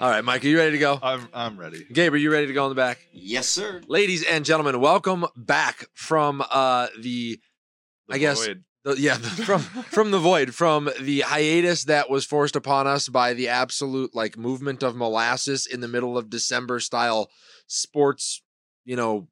All right, Mike, are you ready to go? I'm I'm ready. Gabe, are you ready to go in the back? Yes, sir. Ladies and gentlemen, welcome back from uh the The I guess- void. the, yeah, from from the void, from the hiatus that was forced upon us by the absolute like movement of molasses in the middle of December style sports, you know,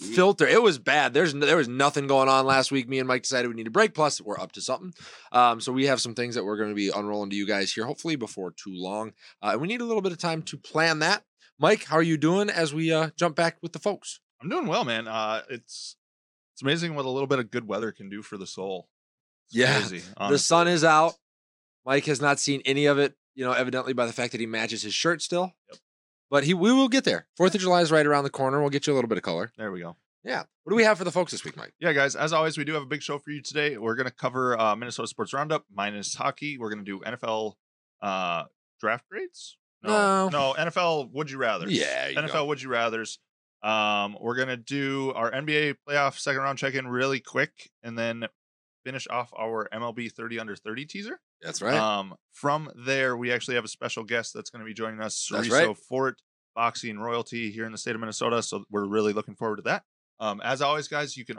filter. It was bad. There's there was nothing going on last week. Me and Mike decided we need a break. Plus, we're up to something. Um, so we have some things that we're going to be unrolling to you guys here, hopefully before too long. Uh, and we need a little bit of time to plan that. Mike, how are you doing as we uh, jump back with the folks? I'm doing well, man. Uh, it's it's amazing what a little bit of good weather can do for the soul. It's Yeah, crazy, The sun is out. Mike has not seen any of it, you know, evidently by the fact that he matches his shirt still. Yep. But he we will get there. Fourth of July is right around the corner. We'll get you a little bit of color. There we go. Yeah. What do we have for the folks this week, Mike? Yeah, guys. As always, we do have a big show for you today. We're gonna cover uh, Minnesota sports roundup minus hockey. We're gonna do NFL uh, draft grades. No. no, NFL. Would you rather? Yeah, you NFL. go. Would you rather's. Um, we're gonna do our NBA playoff second round check in really quick, and then finish off our MLB 30 under 30 teaser. That's right. Um, from there, we actually have a special guest that's going to be joining us, That's right. Fort, boxing royalty here in the state of Minnesota. So we're really looking forward to that. Um, as always, guys, you can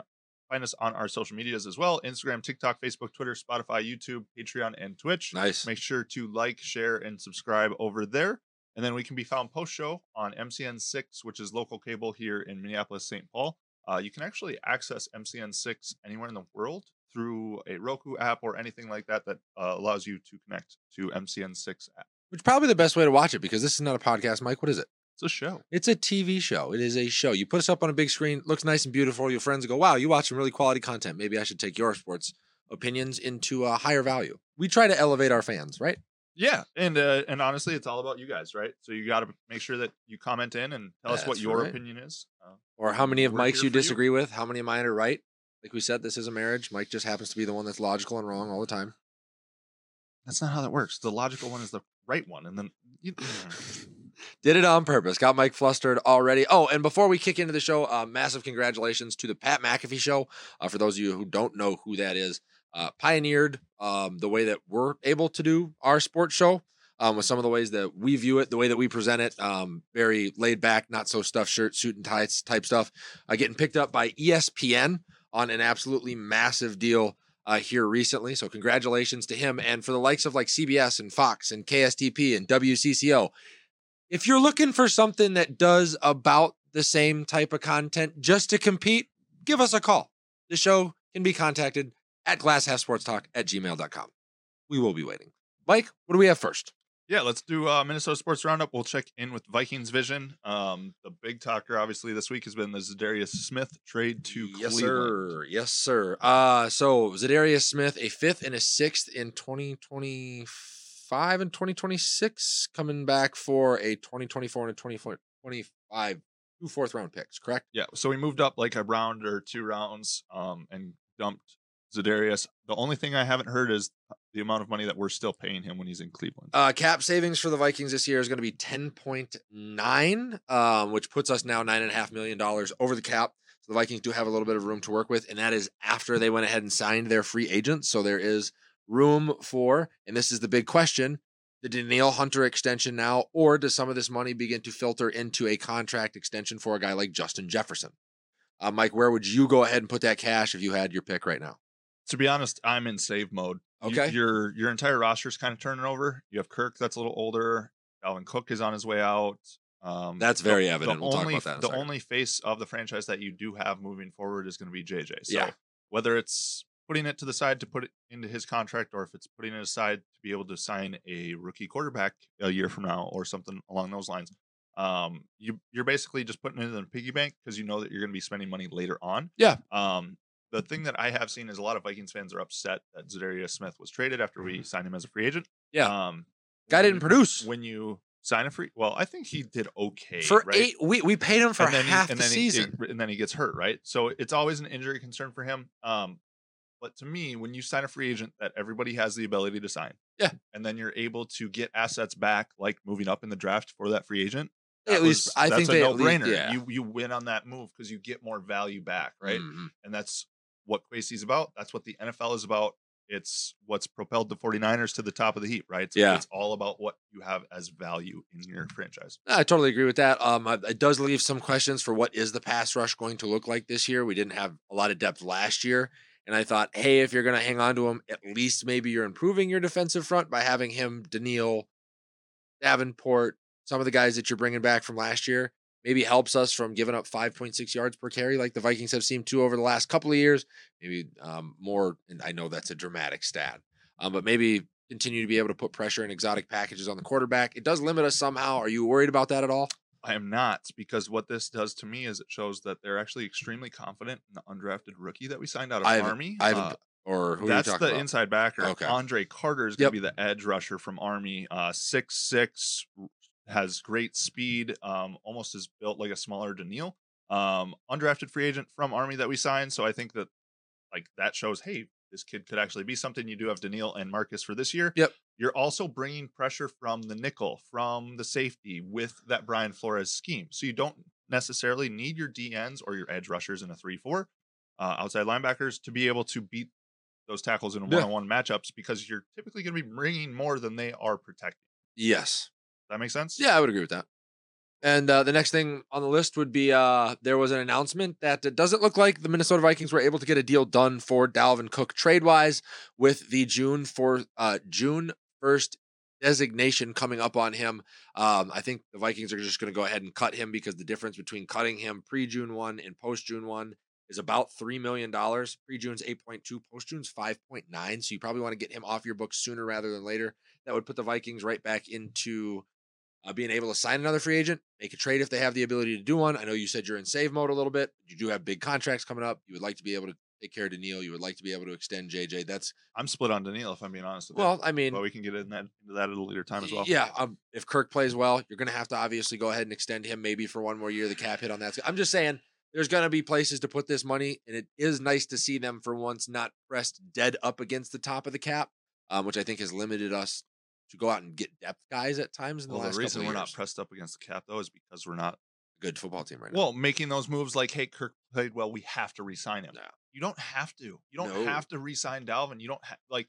find us on our social medias as well: Instagram, TikTok, Facebook, Twitter, Spotify, YouTube, Patreon, and Twitch. nice. Make sure to like, share, and subscribe over there. And then we can be found post show on MCN6, which is local cable here in Minneapolis, St. Paul. Uh, you can actually access MCN6 anywhere in the world through a Roku app or anything like that that uh, allows you to connect to MCN6 app. Which probably the best way to watch it because this is not a podcast, Mike. What is it? It's a show. It's a TV show. It is a show. You put us up on a big screen, looks nice and beautiful. Your friends go, "Wow, you watch some really quality content. Maybe I should take your sports opinions into a higher value." We try to elevate our fans, right? Yeah, and uh, and honestly, it's all about you guys, right? So you got to make sure that you comment in and tell us what your right. opinion is. Uh, Or how many of Mike's you for you. disagree with? How many of mine are right? Like we said, this is a marriage. Mike just happens to be the one that's logical and wrong all the time. that's not how that works. The logical one is the right one, and then you, Did it on purpose. Got Mike flustered already. Oh, and before we kick into the show, uh, massive congratulations to the Pat McAfee show. Uh, for those of you who don't know who that is, uh, pioneered um, the way that we're able to do our sports show. Um, with some of the ways that we view it, the way that we present it, um, very laid back, not so stuffed shirt, suit and ties type stuff, uh, getting picked up by ESPN on an absolutely massive deal uh, here recently. So congratulations to him and for the likes of like CBS and Fox and KSTP and WCCO. If you're looking for something that does about the same type of content just to compete, give us a call. The show can be contacted at glasshalfsportstalk at gmail.com. We will be waiting. Mike, what do we have first? Yeah, let's do uh, Minnesota Sports Roundup. We'll check in with Vikings Vision. Um, the big talker, obviously, this week has been the Za'Darius Smith trade to yes, Cleveland. sir. Yes, sir. Uh, so Za'Darius Smith, a fifth and a sixth in 2025 and 2026, coming back for a 2024 and a 2025 two fourth round picks, correct? Yeah, so we moved up like a round or two rounds um, and dumped Za'Darius. The only thing I haven't heard is the amount of money that we're still paying him when he's in Cleveland. Uh, cap savings for the Vikings this year is going to be 10.9, um, which puts us now $9.5 million over the cap. So the Vikings do have a little bit of room to work with, and that is after they went ahead and signed their free agents. So there is room for, and this is the big question, the Danielle Hunter extension now, or does some of this money begin to filter into a contract extension for a guy like Justin Jefferson? Uh, Mike, where would you go ahead and put that cash if you had your pick right now? To be honest, I'm in save mode. You- Okay. your your entire roster is kind of turning over. You have Kirk that's a little older. Dalvin Cook is on his way out. Um, That's very the evident. We'll talk only, about that the second. only face of the franchise that you do have moving forward is going to be JJ. So Yeah. whether it's putting it to the side to put it into his contract, or if it's putting it aside to be able to sign a rookie quarterback a year from now, or something along those lines, um, you you're basically just putting it in the piggy bank because you know that you're going to be spending money later on. Yeah. Um, the thing that I have seen is a lot of Vikings fans are upset that Za'Darius Smith was traded after we signed him as a free agent. Mm-hmm. Yeah. Um, Guy didn't produce. when you sign a free. Well, I think he did okay for right? eight, we, we paid him for and then he- half and the then season. He, and then he gets hurt, right? So it's always an injury concern for him. Um, but to me, when you sign a free agent that everybody has the ability to sign, Yeah. and then you're able to get assets back, like moving up in the draft for that free agent. At least- was- I that's think a no brainer. yeah. You you win on that move because you get more value back, right? Mhm. And that's what Kwesi's about. That's what the NFL is about. it's what's propelled the 49ers to the top of the heap, right? So Yeah. It's all about what you have as value in your franchise. I totally agree with that. Um, it does leave some questions for what is the pass rush going to look like this year. We didn't have a lot of depth last year, and I thought, hey, if you're going to hang on to him, at least maybe you're improving your defensive front by having him, Danielle, Davenport, some of the guys that you're bringing back from last year. Maybe helps us from giving up 5.6 yards per carry, like the Vikings have seemed to over the last couple of years. Maybe um, more, and I know that's a dramatic stat, um, but maybe continue to be able to put pressure and exotic packages on the quarterback. It does limit us somehow. Are you worried about that at all? I am not because what this does to me is it shows that they're actually extremely confident in the undrafted rookie that we signed out of I Army. I haven't, Uh, or who that's are you the about? inside backer. Okay. Andre Carter is going Yep. to be the edge rusher from Army. Uh, six six has great speed. Um, almost is built like a smaller Danielle. Um, undrafted free agent from Army that we signed. So I think that like that shows, hey, this kid could actually be something. You do have Danielle and Marcus for this year. Yep. You're also bringing pressure from the nickel, from the safety with that Brian Flores scheme. So you don't necessarily need your DNs or your edge rushers in a 3 4 uh, outside linebackers to be able to beat those tackles in one on one matchups because you're typically going to be bringing more than they are protecting. Yes. That makes sense? Yeah, I would agree with that. And uh, the next thing on the list would be uh, there was an announcement that it doesn't look like the Minnesota Vikings were able to get a deal done for Dalvin Cook trade wise with the June for uh, June first designation coming up on him. Um, I think the Vikings are just going to go ahead and cut him because the difference between cutting him pre June one and post June one is about three million dollars. Pre June's eight point two, post June's five point nine. So you probably want to get him off your books sooner rather than later. That would put the Vikings right back into uh, being able to sign another free agent, make a trade if they have the ability to do one. I know you said you're in save mode a little bit. You do have big contracts coming up. You would like to be able to take care of Danielle. You would like to be able to extend JJ. That's I'm split on Danielle if I'm being honest with you. well, I mean, But we can get in that, into that at a later time as well. yeah. Um, if Kirk plays well, you're going to have to obviously go ahead and extend him maybe for one more year. The cap hit on that. I'm just saying. There's going to be places to put this money, and it is nice to see them for once not pressed dead up against the top of the cap, um, which I think has limited us to go out and get depth guys at times in the Well, the reason we're not pressed up against the cap though is because we're not a good football team right now. well making those moves like hey Kirk played well we have to re-sign him. No. You don't have to. You don't No. have to re-sign Dalvin. You don't have like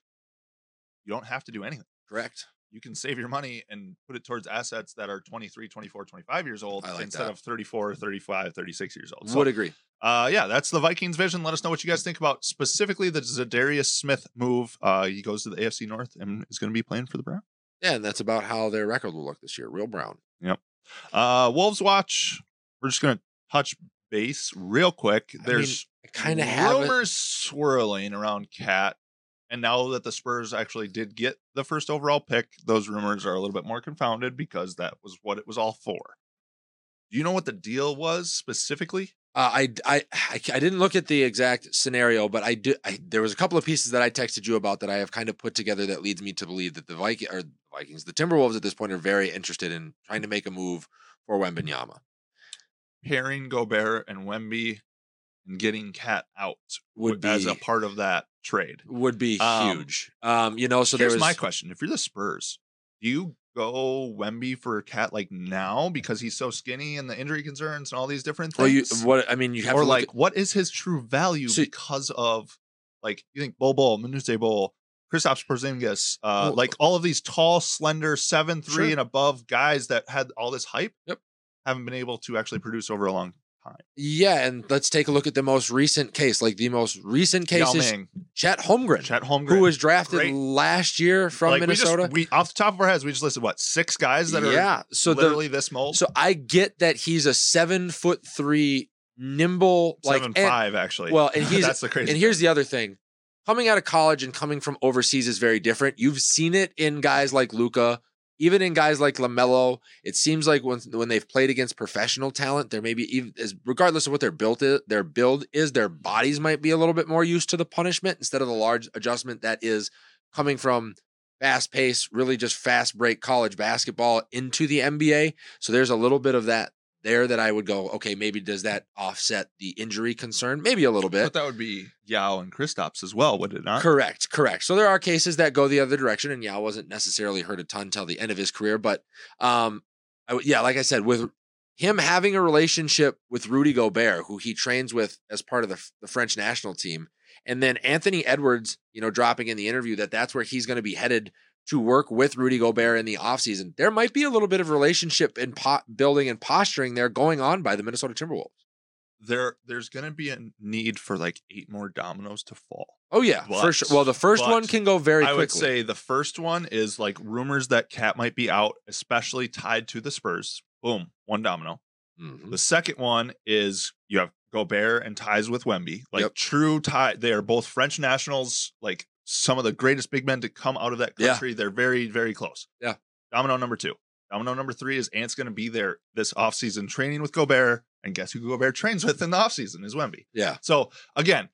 you don't have to do anything. Correct. You can save your money and put it towards assets that are 23, 24, 25 years old like instead that. of 34, 35, 36 years old. Would agree. uh, yeah, that's the Vikings vision. Let us know what you guys think about specifically the Za'Darius Smith move. Uh, he goes to the AFC North and is going to be playing for the Browns. Yeah, and that's about how their record will look this year. Real brown. Yep uh, Wolves watch. We're just gonna touch base real quick. There's I kind of rumors swirling around Cat, and now that the Spurs actually did get the first overall pick, those rumors are a little bit more confounded because that was what it was all for. Do you know what the deal was specifically? Uh, I, I I didn't look at the exact scenario, but I did. I, there was a couple of pieces that I texted you about that I have kind of put together that leads me to believe that the Viking or the Vikings, the Timberwolves at this point are very interested in trying to make a move for Wembanyama. Pairing Gobert and Wemby and getting Cat out Would as a part of that trade. Would be Um, huge. Um, you know, so Here's was my question: If you're the Spurs, do you go Wemby for Cat like now because he's so skinny and the injury concerns and all these different well, you things? what I mean, you have or like, at- what is his true value So- because of like you think Bol Bol, Manute Bol, Kristaps Porzingis, uh, Well- like all of these tall, slender, seven three Sure. and above guys that had all this hype, Yep. haven't been able to actually produce over a long time. yeah, and let's take a look at the most recent case. Like the most recent case is Chet Holmgren, Chet Holmgren, who was drafted Great. last year from like, Minnesota. We, just, we off the top of our heads, we just listed what six guys that are yeah, so the literally this mold. So I get that he's a seven foot three, nimble, like seven and- five actually. well, and he's- that's the crazy. And here's the other thing: coming out of college and coming from overseas is very different. You've seen it in guys like Luka, even in guys like Lamelo. It seems like when when they've played against professional talent, there maybe even as regardless of what their built is, their build is, their bodies might be a little bit more used to the punishment instead of the large adjustment that is coming from fast pace, really just fast break college basketball into the NBA. So there's a little bit of that there that I would go, okay, maybe does that offset the injury concern? Maybe a little bit. but that would be Yao and Kristaps as well, would it not? Correct, correct. So there are cases that go the other direction, and Yao wasn't necessarily hurt a ton till the end of his career. But um, I yeah, like I said, with him having a relationship with Rudy Gobert, who he trains with as part of the, the French national team, And then Anthony Edwards, you know, dropping in the interview that that's where he's going to be headed to work with Rudy Gobert in the offseason. There might be a little bit of relationship and building and posturing there going on by the Minnesota Timberwolves. There, there's going to be a need for like eight more dominoes to fall. Oh yeah, for sure. Well, the first one can go very quickly. I quickly. would say the first one is like rumors that Cat might be out, especially tied to the Spurs. Boom, one domino. Mhm. The second one is you have Gobert and ties with Wemby, like Yep. true tie. They are both French nationals, like some of the greatest big men to come out of that Yeah. country. They're very, very close. Yeah. Domino number two. Domino number three is Ant's going to be there this offseason training with Gobert. And guess who Gobert trains with in the offseason is Wemby. Yeah, So again,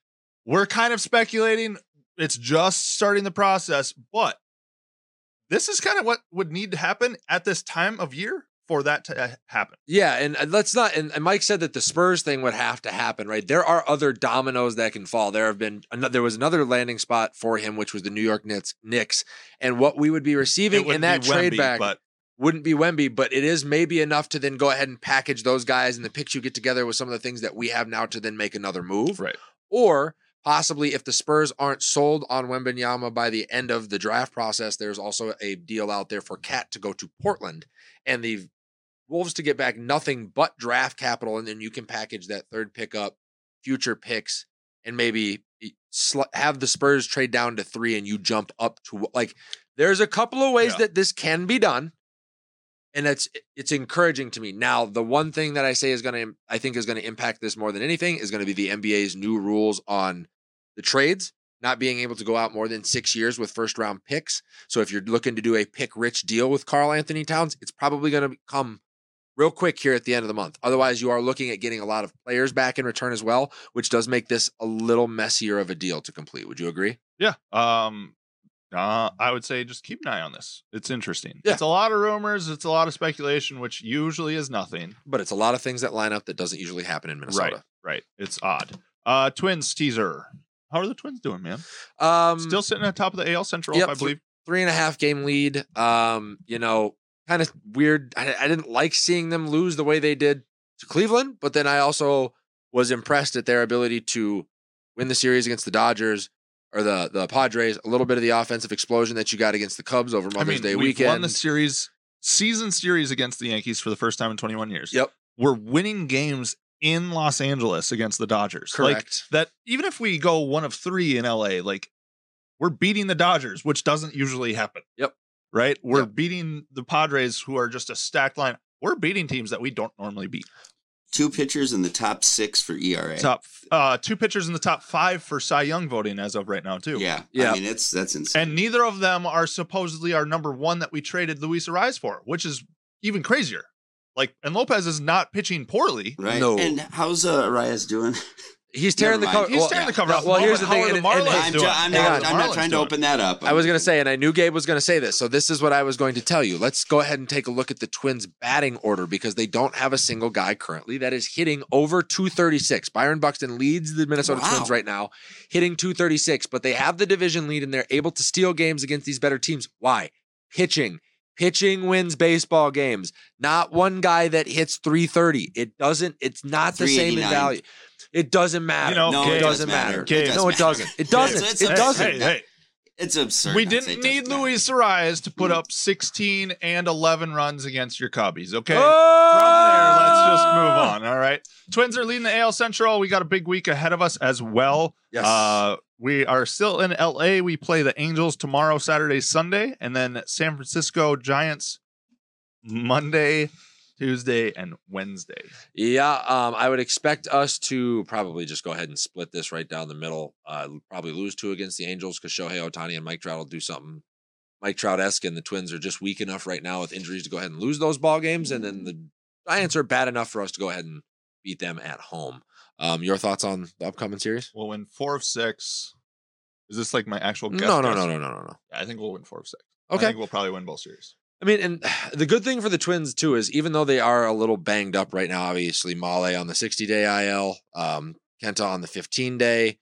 we're kind of speculating. It's just starting the process, but this is kind of what would need to happen at this time of year for that to uh, happen. yeah, and uh, let's not. And, Mike said that the Spurs thing would have to happen, right? There are other dominoes that can fall. There have been there was another landing spot for him, which was the New York Knicks. Knicks, and what we would be receiving in that trade Wemby, back but wouldn't be Wemby, but it is maybe enough to then go ahead and package those guys and the picks you get together with some of the things that we have now to then make another move. right. Or possibly if the Spurs aren't sold on Wembanyama by the end of the draft process, there's also a deal out there for Cat to go to Portland and the Wolves to get back nothing but draft capital, and then you can package that third pickup, future picks, and maybe sl- have the Spurs trade down to three and you jump up to like. There's a couple of ways Yeah. that this can be done and it's it's encouraging to me. Now, the one thing that I say is going to I think is going to impact this more than anything is going to be the NBA's new rules on the trades, not being able to go out more than 6 years with first round picks. So if you're looking to do a pick rich deal with Karl-Anthony Towns, it's probably going to come real quick here at the end of the month. Otherwise, you are looking at getting a lot of players back in return as well, which does make this a little messier of a deal to complete. Would you agree? Yeah. Um uh, I would say just keep an eye on this. It's interesting. Yeah. It's a lot of rumors. It's a lot of speculation, which usually is nothing. But it's a lot of things that line up that doesn't usually happen in Minnesota. Right. Right. It's odd. Uh, Twins teaser. How are the Twins doing, man? Um, Still sitting at top of the AL Central, Yep, I believe. three and a half game lead. Um, you know, kind of weird. I, I didn't like seeing them lose the way they did to Cleveland, but then I also was impressed at their ability to win the series against the Dodgers or the the Padres. A little bit of the offensive explosion that you got against the Cubs over Mother's I mean, Day we've weekend. won the series, season series against the Yankees for the first time in 21 years. Yep. We're winning games in Los Angeles against the Dodgers. Like Correct. that, even if we go one of three in LA, like we're beating the Dodgers, which doesn't usually happen. Yep. Right? We're Yep. beating the Padres, who are just a stacked line. We're beating teams that we don't normally beat. Two pitchers in the top six for ERA. Top uh two pitchers in the top five for Cy Young voting as of right now, too. Yeah, Yeah. I mean, it's that's insane. And neither of them are supposedly our number one that we traded Luis Arraez for, which is even crazier. Like, and Lopez is not pitching poorly. right? No. And how's uh, Arraez doing? He's tearing the cover. He's well, tearing the cover off. Well, here's the thing. the and- and- Marlins I'm, ju- I'm not. I'm not trying to open that up. I was going to say, and I knew Gabe was going to say this. So this is what I was going to tell you. Let's go ahead and take a look at the Twins batting order because they don't have a single guy currently that is hitting over 236. Byron Buxton leads the Minnesota Wow. Twins right now, hitting 236, but they have the division lead and they're able to steal games against these better teams. Why? Pitching. Pitching wins baseball games. Not one guy that hits 330. It doesn't, it's not the same in value. It doesn't matter. know, no, Gabe- it doesn't matter. matter. Gabe- It no, it does doesn't. It doesn't. It's- it's it doesn't. Hey, hey, It's absurd. we not to say didn't need. Luis Arraez to put up 16 and 11 runs against your Cubbies, okay? Oh! From there, let's just move on. All right. Twins are leading the AL Central. We got a big week ahead of us as well. Yes. Uh, we are still in LA. We play the Angels tomorrow, Saturday, Sunday, and then San Francisco Giants Monday, Tuesday, and Wednesday. Yeah, um, I would expect us to probably just go ahead and split this right down the middle. Uh, probably lose two against the Angels because Shohei Ohtani and Mike Trout will do something Mike Trout esque, and the Twins are just weak enough right now with injuries to go ahead and lose those ball games, and then the Giants are bad enough for us to go ahead and beat them at home. Um, your thoughts on the upcoming series? We'll win four of six. Is this like my actual guess? No, no, guess? no, no, no, no, no. I think we'll win four of six. I Okay. think we'll probably win both series. I mean, and the good thing for the Twins too is even though they are a little banged up right now, obviously Mahle on the 60 day IL, um, Kenta on the 15 day.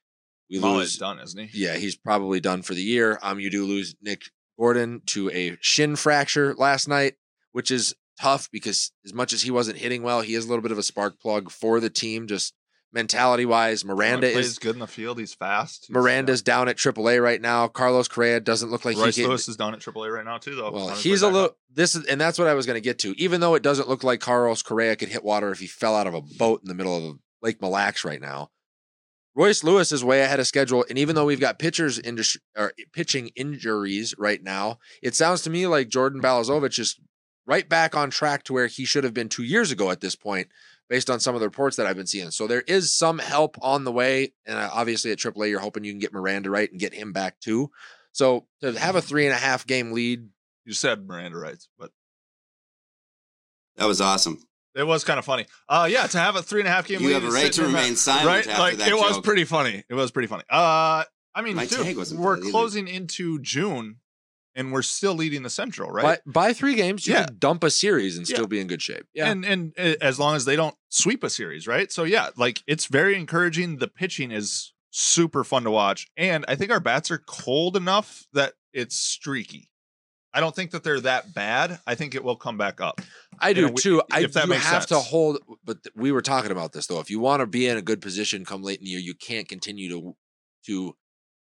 We Mahle's lose. done, isn't he? Yeah, he's probably done for the year. Um, you do lose Nick Gordon to a shin fracture last night, which is tough because as much as he wasn't hitting well, he is a little bit of a spark plug for the team. Just mentality wise. Miranda plays is good in the field. He's fast. He's, Miranda's uh, down at AAA right now. Carlos Correa doesn't look like. Royce he can. Lewis is down at AAA right now too, though. Well, he's a little. up. This is, and that's what I was going to get to. Even though it doesn't look like Carlos Correa could hit water if he fell out of a boat in the middle of Lake Mille Lacs right now, Royce Lewis is way ahead of schedule. And even though we've got pitchers indus- or pitching injuries right now, it sounds to me like Jordan Balazovic is right back on track to where he should have been two years ago at this point, based on some of the reports that I've been seeing. So there is some help on the way, and obviously at AAA, you're hoping you can get Miranda right and get him back too. So to have a three and a half game lead You said Miranda rights, but That was awesome. it was kind of funny. Uh, yeah, to have a three and a half game You lead have a right to sitting in that- remain silent right? after like that it was pretty funny. It was pretty funny. Uh, I mean, My dude, we're bad either. closing into June, and we're still leading the Central, right? By, by three games, you Yeah. could dump a series and Yeah. still be in good shape. Yeah. And and uh, as long as they don't sweep a series, right? So yeah, like it's very encouraging. The pitching is super fun to watch, and I think our bats are cold enough that it's streaky. I don't think that they're that bad. I think it will come back up. I you do know, we- too. I if that you makes have to hold, but we were talking about this though. If you want to be in a good position come late in the year, you can't continue to to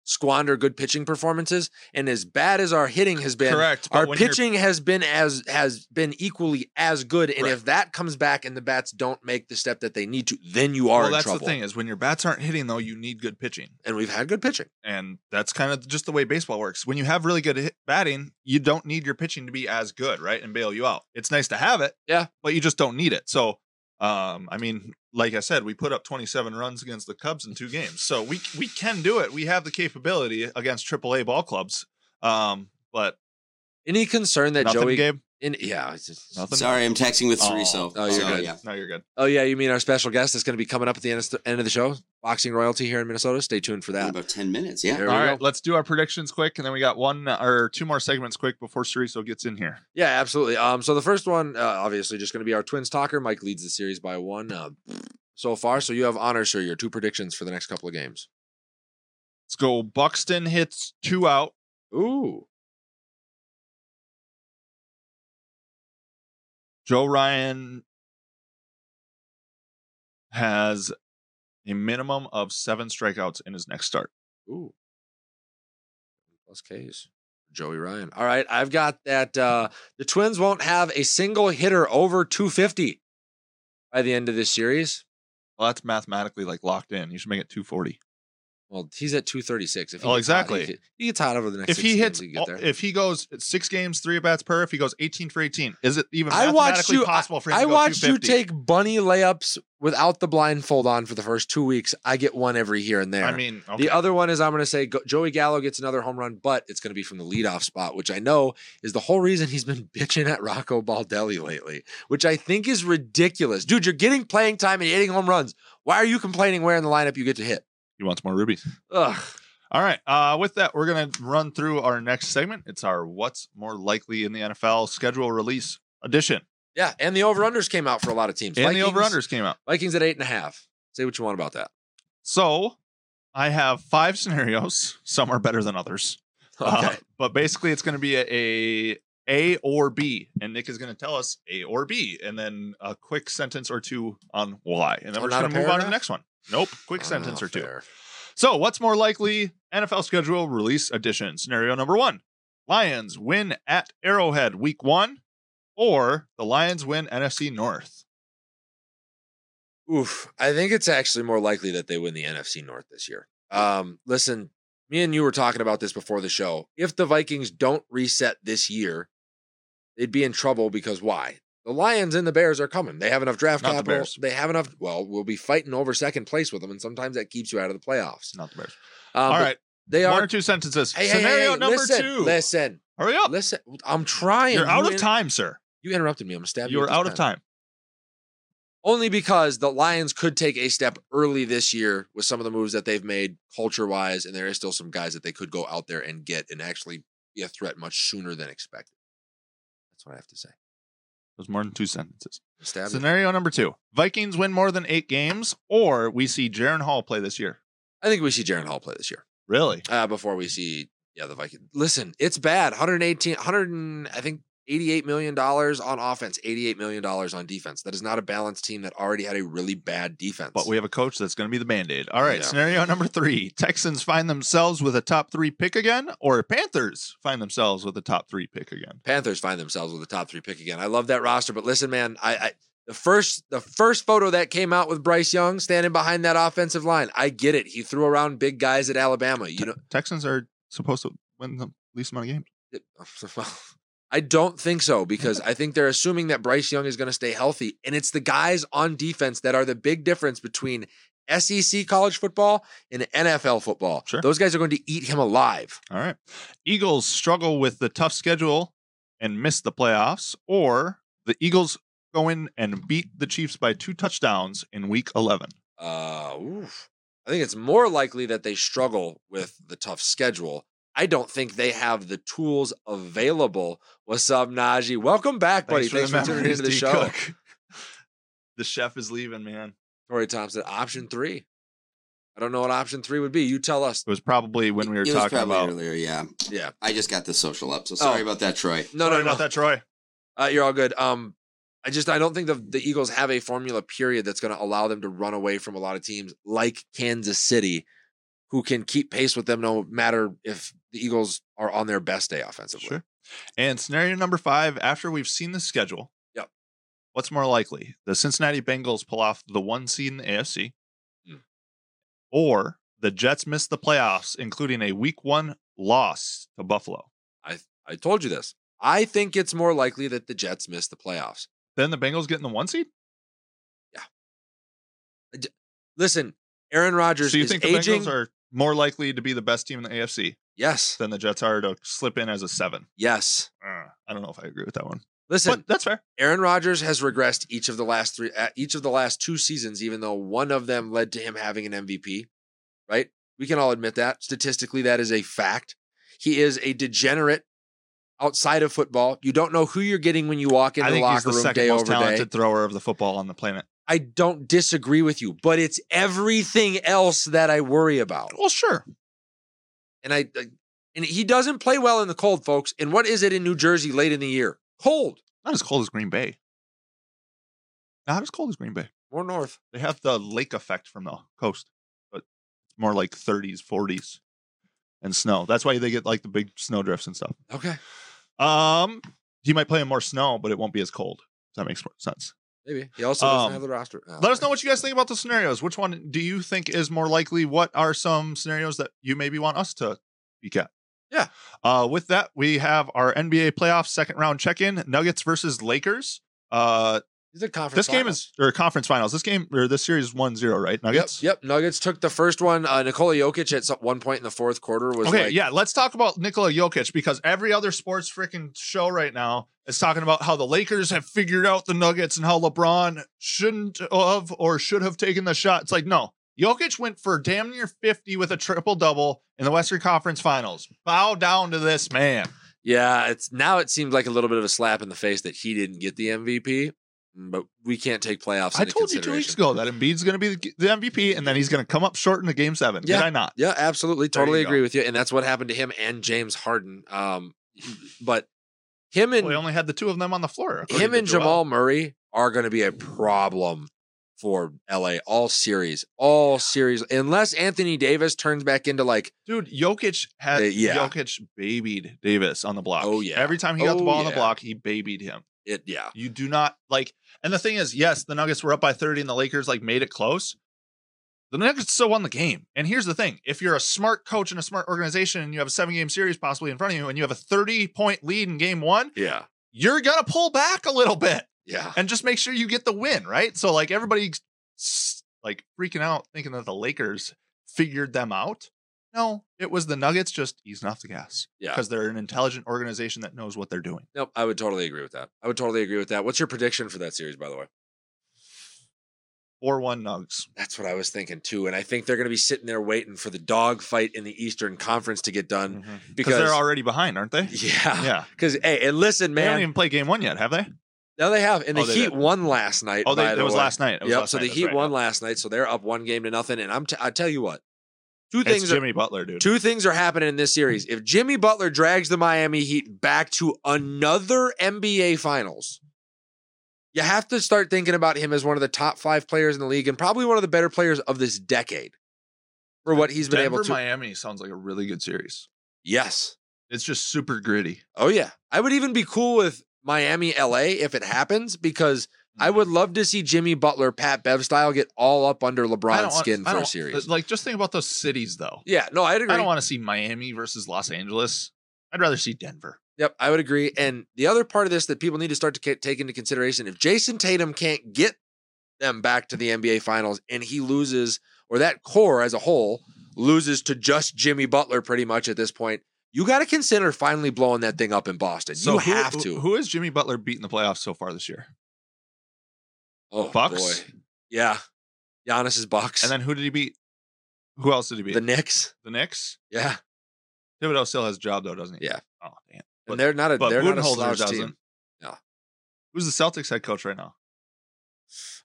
squander good pitching performances. And as bad as our hitting has been, Correct. our pitching has been as has been equally as good. And Right. if that comes back and the bats don't make the step that they need to, then you are well, that's trouble. the thing is when your bats aren't hitting though, you need good pitching. And we've had good pitching. and that's kind of just the way baseball works. When you have really good hit batting, you don't need your pitching to be as good, right, and bail you out. It's nice to have it, Yeah. but you just don't need it. So, um, I mean, like I said, we put up 27 runs against the Cubs in two games, so we we can do it. We have the capability against AAA ball clubs. Um, but Any concern that nothing, Joey? Gabe. In, yeah. it's just- Nothing. Sorry, I'm texting with Oh. Oh, you're so, good. Yeah. No, you're good. Oh yeah, you mean our special guest is going to be coming up at the end of, st- end of the show? Boxing royalty here in Minnesota. Stay tuned for In that. about 10 minutes. Yeah. There All go. let's do our predictions quick, and then we got one or two more segments quick before Cerresso gets in here. Yeah, absolutely. Um, so the first one, uh, obviously, just going to be our Twins talker. Mike leads the series by one uh, so far. So you have honor, sir. Your two predictions for the next couple of games. Let's go. Buxton hits two out. Ooh, Joe Ryan has a minimum of seven strikeouts in his next start. ooh. Plus K's. Joey Ryan. All right, I've got that. Uh, the Twins won't have a single hitter over 250 by the end of this series. Well, that's mathematically like locked in. You should make it 240. Well, he's at 236. If he Oh, gets hot, exactly. he, he gets hot over the next. If six he games, hits, he if he goes six games, three at bats per, if he goes 18 for 18, is it even I watched you. possible for him I watched you take bunny layups without the blindfold on for the first two weeks. I get one every here and there. I mean, okay. the other one is I'm going to say Joey Gallo gets another home run, but it's going to be from the leadoff spot, which I know is the whole reason he's been bitching at Rocco Baldelli lately, which I think is ridiculous. Dude, you're getting playing time and hitting home runs. Why are you complaining where in the lineup you get to hit? He wants more rubies. Ugh. All right. Uh, with that, we're going to run through our next segment. It's our What's More Likely in the NFL schedule release edition. Yeah, and the over unders came out for a lot of teams. And the Vikings- over unders came out. Vikings at eight and a half. Say what you want about that. So I have five scenarios. Some are better than others. Uh, Okay. but basically, it's going to be a, a A or B, and Nick is going to tell us A or B, and then a quick sentence or two on why, and then we're just going to move on to the next one. Nope, quick Oh, sentence or two. fair. So, what's more likely? NFL schedule release edition. Scenario number one: Lions win at Arrowhead week one, or the Lions win NFC North. Oof. I think it's actually more likely that they win the NFC North this year. Um, listen, me and you were talking about this before the show. If the Vikings don't reset this year, they'd be in trouble because why? The Lions and the Bears are coming. They have enough draft Not the capital. Bears. They have enough. Well, we'll be fighting over second place with them, and sometimes that keeps you out of the playoffs. Not the Bears. Um, All right, they one are. or two sentences. Hey, hey, Scenario hey, number listen, two. Listen, Hurry up! listen. I'm trying. You're out You of in- time, sir. You interrupted me. I'm gonna stab you. You're out of time. only because the Lions could take a step early this year with some of the moves that they've made culture wise, and there is still some guys that they could go out there and get and actually be a threat much sooner than expected. That's what I have to say. There's more than two sentences. Stab. Scenario number two: Vikings win more than eight games, or we see Jaren Hall play this year. I think we see Jaren Hall play this year Really? uh, before we see yeah the Vikings. Listen, it's bad. 118, 100, and- I think 88 million dollars on offense, 88 million dollars on defense. That is not a balanced team that already had a really bad defense. But we have a coach that's going to be the band aid. All right, Yeah. scenario number three Texans find themselves with a top three pick again, or Panthers find themselves with a top three pick again. Panthers find themselves with a top three pick again. I love that roster, but listen, man, I, I the first the first photo that came out with Bryce Young standing behind that offensive line, I get it. He threw around big guys at Alabama. You know, Texans are supposed to win the least amount of games. it- I don't think so because I think they're assuming that Bryce Young is going to stay healthy, and it's the guys on defense that are the big difference between SEC college football and NFL football. Sure. Those guys are going to eat him alive. All right. Eagles struggle with the tough schedule and miss the playoffs, or the Eagles go in and beat the Chiefs by two touchdowns in week 11. Uh, oof. I think it's more likely that they struggle with the tough schedule. I don't think they have the tools available. What's up, Najee? Welcome back, buddy. Thanks, the for tuning into the D. show. Cook. the chef is leaving, man. Corey Thompson, option three. I don't know what option three would be. You tell us. It was probably when we were it talking probably about. earlier. Yeah, Yeah. I just got the social up, so sorry Oh. about that, Troy. No, Sorry no, no. about that, Troy. Uh, you're all good. Um, I just I don't think the the Eagles have a formula period that's going to allow them to run away from a lot of teams like Kansas City, who can keep pace with them no matter if the Eagles are on their best day offensively. Sure. And scenario number five, after we've seen the schedule, Yep. what's more likely? The Cincinnati Bengals pull off the one seed in the AFC, Hmm. or the Jets miss the playoffs, including a week one loss to Buffalo. I I told you this. I think it's more likely that the Jets miss the playoffs. Then the Bengals get in the one seed? Yeah. Listen, Aaron Rodgers So you is think the aging. Bengals are more likely to be the best team in the AFC yes, than the Jets are to slip in as a seven? yes. Uh, I don't know if I agree with that one. Listen, but that's fair. Aaron Rodgers has regressed each of the last three, uh, each of the last two seasons, even though one of them led to him having an MVP. Right? We can all admit that statistically, that is a fact. He is a degenerate outside of football. You don't know who you're getting when you walk into I the think he's locker the room second day most over day. talented thrower of the football on the planet. I don't disagree with you, but it's everything else that I worry about. Well, sure. And I, I and he doesn't play well in the cold, folks. And what is it in New Jersey late in the year? Cold. Not as cold as Green Bay. Not as cold as Green Bay. More north. They have the lake effect from the coast, but it's more like 30s, 40s, and snow. That's why they get like the big snow drifts and stuff. Okay. Um, he might play in more snow, but it won't be as cold. If that makes more sense. Maybe. He also doesn't Um, have the roster. Oh, Let us know what you guys think about the scenarios. Which one do you think is more likely? What are some scenarios that you maybe want us to peek at? Yeah. Uh, with that, we have our NBA playoff second round check in Nuggets versus Lakers. Uh, These are conference. this game finals. is, or conference finals. This game, or this series is 1 0, right? Nuggets? Yep, yep. Nuggets took the first one. Uh, Nikola Jokic at some, one point in the fourth quarter was Okay, like, yeah, let's talk about Nikola Jokic because every other sports freaking show right now is talking about how the Lakers have figured out the Nuggets and how LeBron shouldn't have or should have taken the shot. It's like, no, Jokic went for damn near 50 with a triple double in the Western Conference Finals. Bow down to this man. yeah. It's now it seems like a little bit of a slap in the face that he didn't get the MVP, but we can't take playoffs. I told you two weeks ago that Embiid's going to be the the MVP and then he's going to come up short in the game seven. Yeah. Did I not? Yeah, absolutely, totally go. agree with you, and that's what happened to him and James Harden. Um, but him and we only had the two of them on the floor. him and Jamal Murray are going to be a problem for LA all series, all series, unless Anthony Davis turns back into like Dude, Jokic had Uh, yeah. Jokic babied Davis on the block. Oh, yeah. Every time he got the Oh, ball on the block, he babied him. It. Yeah, You do not like and the thing is, yes, the Nuggets were up by 30 and the Lakers like made it close. The Nuggets still won the game. And here's the thing. If you're a smart coach and a smart organization and you have a seven game series possibly in front of you and you have a 30 point lead in game one, yeah, you're gonna pull back a little bit yeah. and just make sure you get the win, right? So like everybody's like freaking out thinking that the Lakers figured them out. No, it was the Nuggets just easing off the gas. Yeah. Because they're an intelligent organization that knows what they're doing. Nope, I would totally agree with that. I would totally agree with that. What's your prediction for that series, by the way? 4 1 Nugs. That's what I was thinking too, and I think they're going to be sitting there waiting for the dog fight in the Eastern Conference to get done. Mm-hmm, because Because they're already behind, aren't they? yeah, Yeah. Because hey, and listen, man. They haven't even played game one yet, have they? No, they have, and the Oh, Heat did. won last night. Oh, they, it was way. last night. It was Yep. last So night, the Heat right, won last night, so they're up one game to nothing. And I'm t- I tell you what, two It's things. Are, Butler, dude. two things are happening in this series. If Jimmy Butler drags the Miami Heat back to another NBA Finals, you have to start thinking about him as one of the top five players in the league and probably one of the better players of this decade for what he's been Denver, able to. Miami sounds like a really good series. yes. It's just super gritty. Oh yeah. I would even be cool with Miami LA if it happens because I would love to see Jimmy Butler, Pat Bev style get all up under LeBron's skin I for a series. Like, just think about those cities, though. Yeah, no, I'd agree. I don't want to see Miami versus Los Angeles. I'd rather see Denver. Yep, I would agree. And the other part of this that people need to start to take into consideration if Jayson Tatum can't get them back to the NBA finals and he loses, or that core as a whole loses to just Jimmy Butler pretty much at this point, you got to consider finally blowing that thing up in Boston. you have who- to. Who has Jimmy Butler beaten the playoffs so far this year? Oh, Bucks? boy. Yeah. Giannis's Bucks. And then who did he beat? Who else did he beat? the Knicks. The Knicks. Yeah. Thibodeau still has a job though, doesn't he? Yeah. Oh damn. And they're not a But they're not a slouch doesn't. team. Who's the Celtics head coach right now?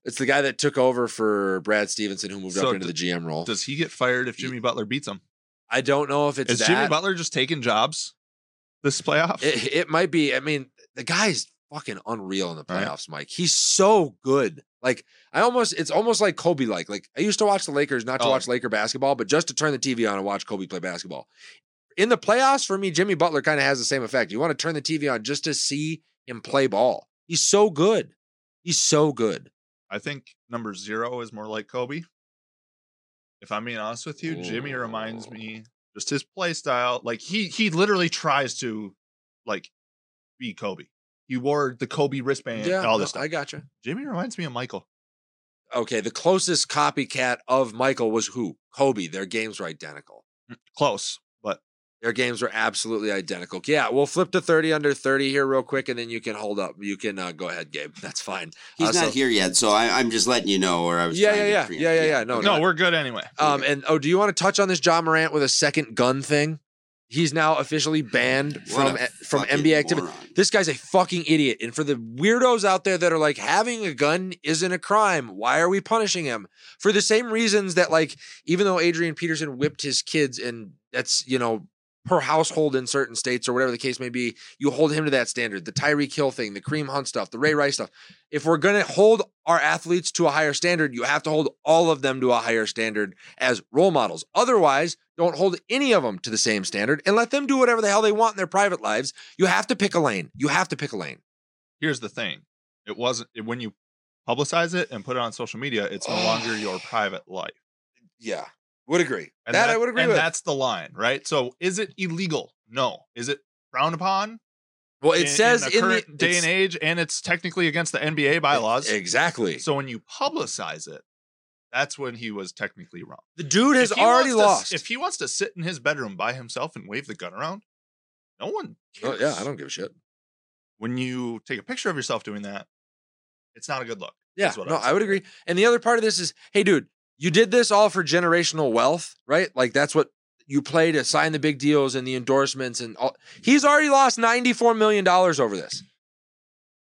It's the guy that took over for Brad Stevenson who moved So up into the GM role. Does he get fired if Jimmy Butler beats him? I don't know if it's Is that. Jimmy Butler just taking jobs this playoff? It, it might be. I mean, the guy's fucking unreal in the Right. playoffs, Mike. He's so good. Like I almost, it's almost like Kobe. Like, like I used to watch the Lakers, not to Oh. watch Laker basketball, but just to turn the TV on and watch Kobe play basketball. In the playoffs, for me, Jimmy Butler kind of has the same effect. You want to turn the TV on just to see him play ball. He's so good. He's so good. I think number zero is more like Kobe. If I'm being honest with you, Jimmy reminds me just his play style. Like he he literally tries to like be Kobe. He wore the Kobe wristband, yeah, all this stuff. I gotcha. Jimmy reminds me of Michael. Okay, the closest copycat of Michael was who? Kobe. Their games were identical. Close, but Their games were absolutely identical. Yeah, we'll flip to 30 under 30 here real quick, and then you can hold up. You can uh, go ahead, Gabe. That's fine. He's Uh, not so- here yet, so I, I'm just letting you know. Or I was Yeah, trying yeah, to yeah. Yeah, yeah, yeah. No, no, no. we're good anyway. Um, and oh, do you want to touch on this Ja Morant with a second gun thing? He's now officially banned from from NBA activity. moron. This guy's a fucking idiot. And for the weirdos out there that are like, having a gun isn't a crime. Why are we punishing him? For the same reasons that, like, even though Adrian Peterson whipped his kids and that's, you know, per household in certain states or whatever the case may be, you hold him to that standard. The Tyreek Hill thing, the Kareem Hunt stuff, the Ray Rice stuff. If we're going to hold our athletes to a higher standard, you have to hold all of them to a higher standard as role models. Otherwise, don't hold any of them to the same standard and let them do whatever the hell they want in their private lives. You have to pick a lane. You have to pick a lane. Here's the thing: it wasn't it- when you publicize it and put it on social media. It's no longer your private life. Yeah, would agree. And that, I would agree and with. that's the line, right? So, is it illegal? No. Is it frowned upon? well, it in- says in in, the the day and age, and it's technically against the NBA bylaws. Exactly. So when you publicize it, that's when he was technically wrong. the dude has already wants to- lost. if he wants to sit in his bedroom by himself and wave the gun around, no one cares. yeah, I don't give a shit. When you take a picture of yourself doing that, it's not a good look. Yeah, what no, I'd I would agree. And the other part of this is, hey, dude, you did this all for generational wealth, right? Like that's what you play to sign the big deals and the endorsements and all. He's already lost ninety-four million dollars over this.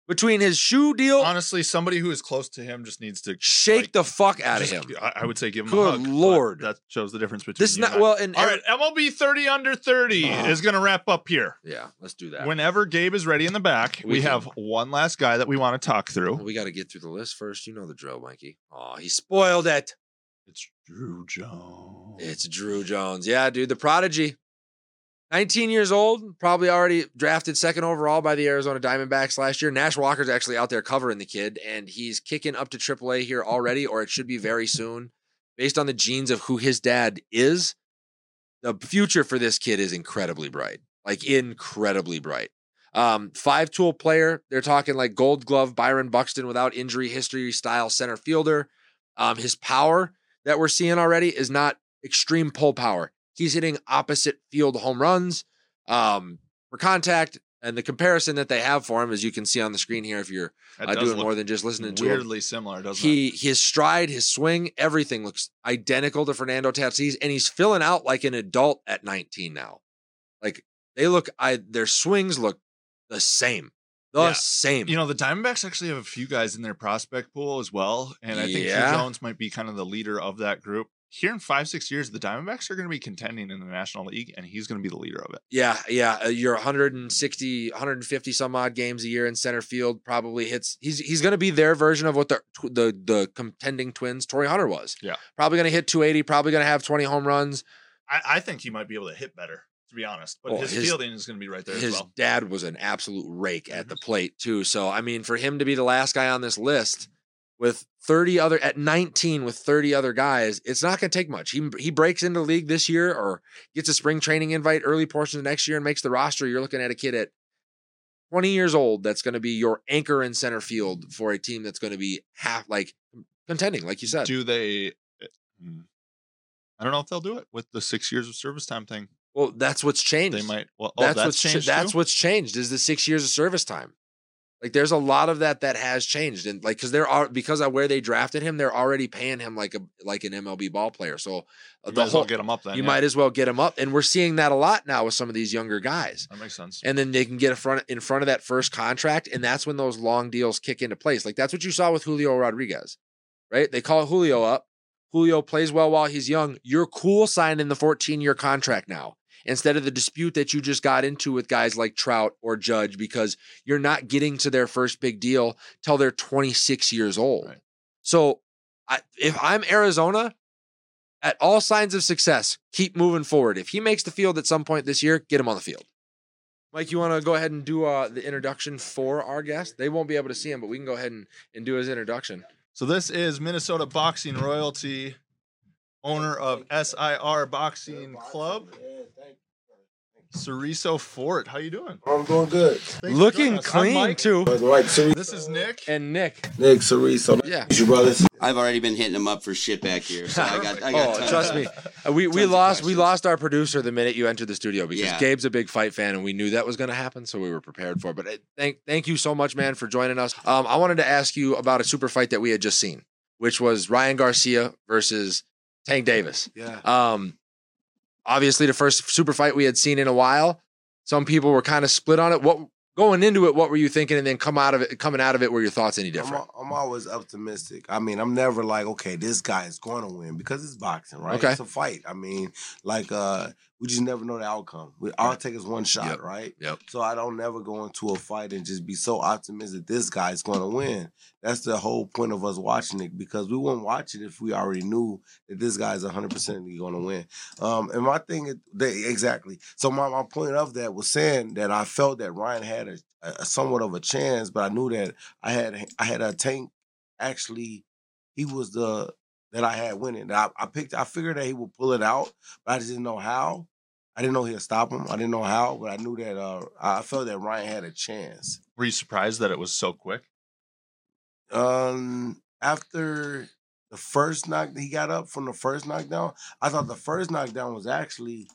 Between his shoe deal, Honestly, somebody who is close to him just needs to shake like, the fuck out of him. I, I would say give him Good a hug. lord. that shows the difference between This not well. And All right, MLB 30 under 30 Ah. is going to wrap up here. yeah, let's do that. Whenever Gabe is ready in the back, We we, have one last guy that we want to talk through. we got to get through the list first. You know the drill, Mikey. Oh, he spoiled it. It's Druw Jones. It's Druw Jones. Yeah, dude, the prodigy. 19 years old, probably already drafted second overall by the Arizona Diamondbacks last year. Nash Walker's actually out there covering the kid, and he's kicking up to AAA here already, or it should be very soon. Based on the genes of who his dad is, the future for this kid is incredibly bright. Like incredibly bright. Um, five tool player. They're talking like gold glove Byron Buxton without injury history style center fielder. Um, his power that we're seeing already is not extreme pull power. He's hitting opposite field home runs um, for contact. And the comparison that they have for him, as you can see on the screen here, if you're uh, doing more than just listening to him, weirdly similar, doesn't he his stride, his swing, everything looks identical to Fernando Tatis, and he's filling out like an adult at 19 now. Like they look, I their swings look the same, the Yeah. same. You know, the Diamondbacks actually have a few guys in their prospect pool as well. And I think Yeah. Druw Jones might be kind of the leader of that group. Here in five six years, the Diamondbacks are going to be contending in the National League, and he's going to be the leader of it. Yeah, yeah. Uh, you're 160, 150 some odd games a year in center field. Probably hits. He's he's going to be their version of what the the the contending twins Torii Hunter was. Yeah. Probably going to hit 280. Probably going to have 20 home runs. I, I think he might be able to hit better, to be honest. But Well, his, his- fielding is going to be right there as His well. dad was an absolute rake at the plate too. So I mean, for him to be the last guy on this list with 30 other at 19 with 30 other guys, it's not going to take much. He he breaks into the league this year or gets a spring training invite early portion of next year and makes the roster. You're looking at a kid at 20 years old that's going to be your anchor in center field for a team that's going to be half like contending, like you said. Do they? eh, hmm. I don't know if they'll do it with the six years of service time thing. well, that's what's changed. They might. Well, oh, that's that's, what's cha- changed. that's what's changed is the six years of service time. Like there's a lot of that that has changed, and like because there are because of where they drafted him, they're already paying him like a like an MLB ball player. So uh, You the might as whole well get him up then. you yeah. might as well get him up, and we're seeing that a lot now with some of these younger guys. That makes sense. And then they can get in front in front of that first contract, and that's when those long deals kick into place. Like that's what you saw with Julio Rodriguez, right? They call Julio up. Julio plays well while he's young. You're cool signing the 14 year contract now instead of the dispute that you just got into with guys like Trout or Judge because you're not getting to their first big deal till they're 26 years old. Right. So I, if I'm Arizona, at all signs of success, keep moving forward. If he makes the field at some point this year, get him on the field. Mike, you want to go ahead and do uh, the introduction for our guest? They won't be able to see him, but we can go ahead and, and do his introduction. So this is Minnesota Boxing Royalty, owner of SIR Boxing Club, Cerresso Fort. How you doing? I'm doing good. Thanks Looking clean too. Right, This is Nick. And Nick, Nick Cerise. yeah. Is your brothers? I've already been hitting him up for shit back here, so I got. I got Oh, tons trust of- me. Uh, We we lost we lost our producer the minute you entered the studio because Yeah. Gabe's a big fight fan and we knew that was going to happen, so we were prepared for. it. But uh, thank thank you so much, man, for joining us. Um, I wanted to ask you about a super fight that we had just seen, which was Ryan Garcia versus Tank Davis. Yeah. Um, obviously the first super fight we had seen in a while. Some people were kind of split on it. What going into it? What were you thinking? And then come out of it, coming out of it, were your thoughts any I'm, different? I'm always optimistic. I mean, I'm never like, okay, this guy is going to win because it's boxing, right? Okay. It's a fight. I mean, like, uh, we just never know the outcome. We all Right. take is one shot, Yep. right? Yep. So I don't never go into a fight and just be so optimistic this guy's going to win. That's the whole point of us watching it because we wouldn't watch it if we already knew that this guy's 100% going to win. Um, and my thing is, they, exactly. So my, my point of that was saying that I felt that Ryan had a, a somewhat of a chance, but I knew that I had I had a tank. Actually, he was the that I had winning. I, I picked. I figured that he would pull it out, but I just didn't know how. I didn't know he'd stop him. I didn't know how, but I knew that uh, I felt that Ryan had a chance. Were you surprised that it was so quick? Um, after the first knock, he got up from the first knockdown. I thought the first knockdown was actually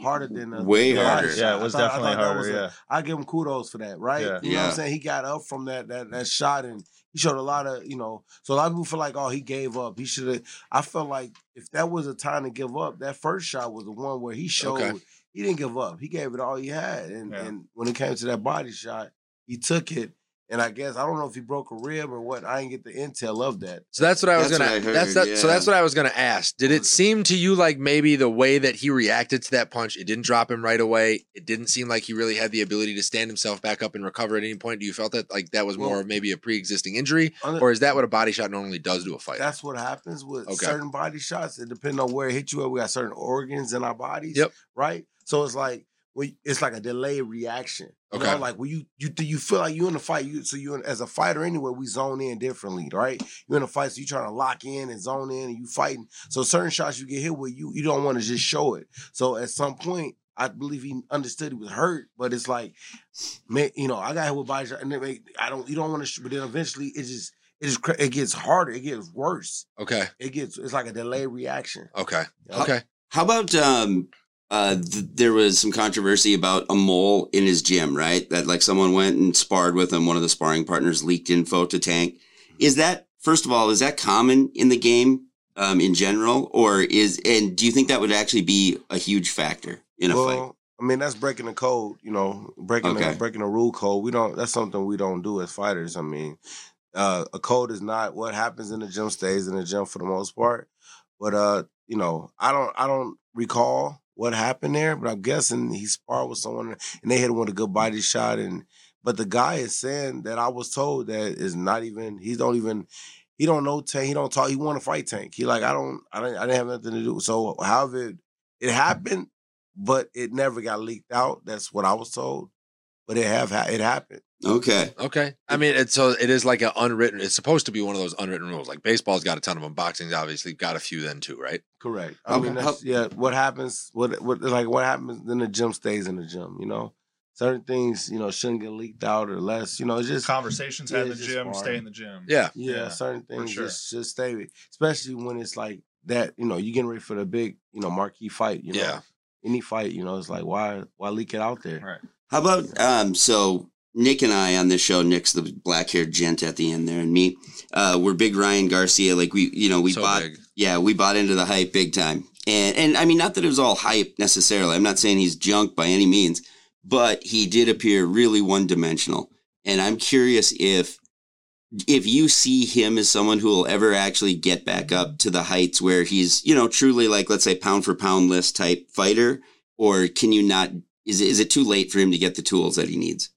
harder than the Way the harder. last Yeah, it was thought- definitely thought that harder. was yeah. I give him kudos for that, right? Yeah. You know what I'm saying? He got up from that that that shot and he showed a lot of, you know, so a lot of people feel like, oh, he gave up. He should have. I felt like if that was a time to give up, that first shot was the one where he showed Okay. he didn't give up. He gave it all he had, and Yeah. and when it came to that body shot, he took it. And I guess I don't know if he broke a rib or what. I didn't get the intel of that. So that's what I was That's gonna. what that's heard, that. So that's what I was gonna ask. Did it seem to you like maybe the way that he reacted to that punch? It didn't drop him right away. It didn't seem like he really had the ability to stand himself back up and recover at any point. Do you felt that like that was more Well- of maybe a pre-existing injury, Under- or is that what a body shot normally does to a fighter? That's what happens with Okay. certain body shots. It depends on where it hit you at. We got certain organs in our bodies. Yep. Right. So it's like we it's like a delayed reaction. You Okay. know, like when you you you feel like you in a fight, you so you as a fighter anyway, we zone in differently, right? You're in a fight, so you trying to lock in and zone in and you fighting. So certain shots you get hit with, you you don't want to just show it. So at some point, I believe he understood he was hurt, but it's like, man, you know, I got hit with body shot, and then I don't, you don't want to, but then eventually it just, it just, it gets harder, it gets worse, okay. it gets, it's like a delayed reaction. Okay. Yeah. Okay. How about um uh th- there was some controversy about a mole in his gym, right? That like someone went and sparred with him. One of the sparring partners leaked info to Tank. Is that first of all, is that common in the game um, in general, or is and do you think that would actually be a huge factor in a fight? I mean, that's breaking the code, you know, breaking Okay. the, breaking the rule code. We don't. That's something we don't do as fighters. I mean, uh, a code is not what happens in the gym stays in the gym for the most part. But uh, you know, I don't I don't recall what happened there, but I'm guessing he sparred with someone and they him with a good body shot. And but the guy is saying that I was told that is not even he don't even he don't know tank. He don't talk. He want to fight tank. He like I don't I don't I didn't have nothing to do. So however it, it happened, but it never got leaked out. That's what I was told. But it have it happened. Okay. Okay. I mean, it's so it is like an unwritten. It's supposed to be one of those unwritten rules. Like baseball's got a ton of them. Boxing's obviously got a few then too, right? Correct. I How- mean, that's, yeah. What happens? What what like what happens in the gym stays in the gym. You know, certain things you know shouldn't get leaked out or less. You know, it's just Conversations yeah, had in the it's just gym, stay in the gym. Yeah. yeah, Yeah, certain things sure. just just stay. Especially when it's like that. You know, you getting ready for the big you know marquee fight. You know, Yeah. any fight. You know, it's like why why leak it out there? Right. How about um so Nick and I on this show, Nick's the black haired gent at the end there, and me, uh, we're big Ryan Garcia. Like we you know, we so bought big. yeah, we bought into the hype big time. And and I mean not that it was all hype necessarily. I'm not saying he's junk by any means, but he did appear really one dimensional. And I'm curious if if you see him as someone who will ever actually get back up to the heights where he's, you know, truly like let's say pound for pound list type fighter, or can you not is it, is it too late for him to get the tools that he needs?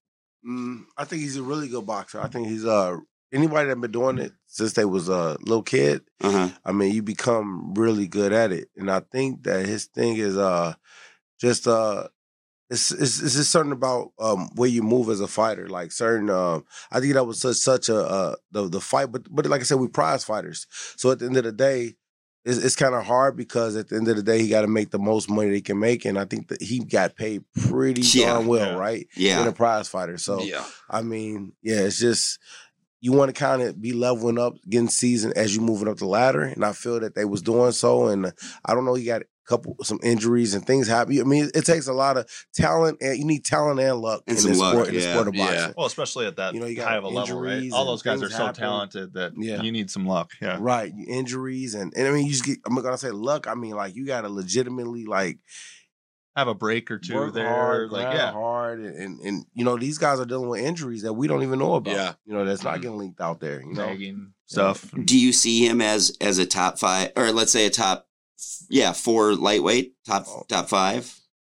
Mm, I think he's a really good boxer. I think he's uh anybody that been doing it since they was a little kid. Uh-huh. I mean, you become really good at it, and I think that his thing is uh just uh it's it's, it's just something about um where you move as a fighter, like certain um I think that was such such a uh the the fight, but but like I said, we prize fighters, so at the end of the day. It's, it's kind of hard because at the end of the day, he got to make the most money he can make, and I think that he got paid pretty Yeah, darn well, yeah. right? Yeah. In a prize fighter, so yeah. I mean, yeah, it's just you want to kind of be leveling up, getting seasoned as you moving up the ladder, and I feel that they was doing so. And I don't know, he got couple some injuries and things happen. I mean, it takes a lot of talent, and you need talent and luck And in some this luck, sport. In the sport of Yeah. boxing, Well, especially at that You know, you got high of a level, right? injuries All those guys are so happen. talented that Yeah. you need some luck. Yeah. right? Injuries and and I mean, you just get. I'm not gonna say luck. I mean, like you got to legitimately like Have a break or two work there. hard, like yeah. hard, and, and and you know these guys are dealing with injuries that we don't even know about. Yeah. you know that's not Mhm. getting linked out there. You know, nagging stuff. Do you see him as as a top five, or let's say a top, yeah, four lightweight, top Oh. top five,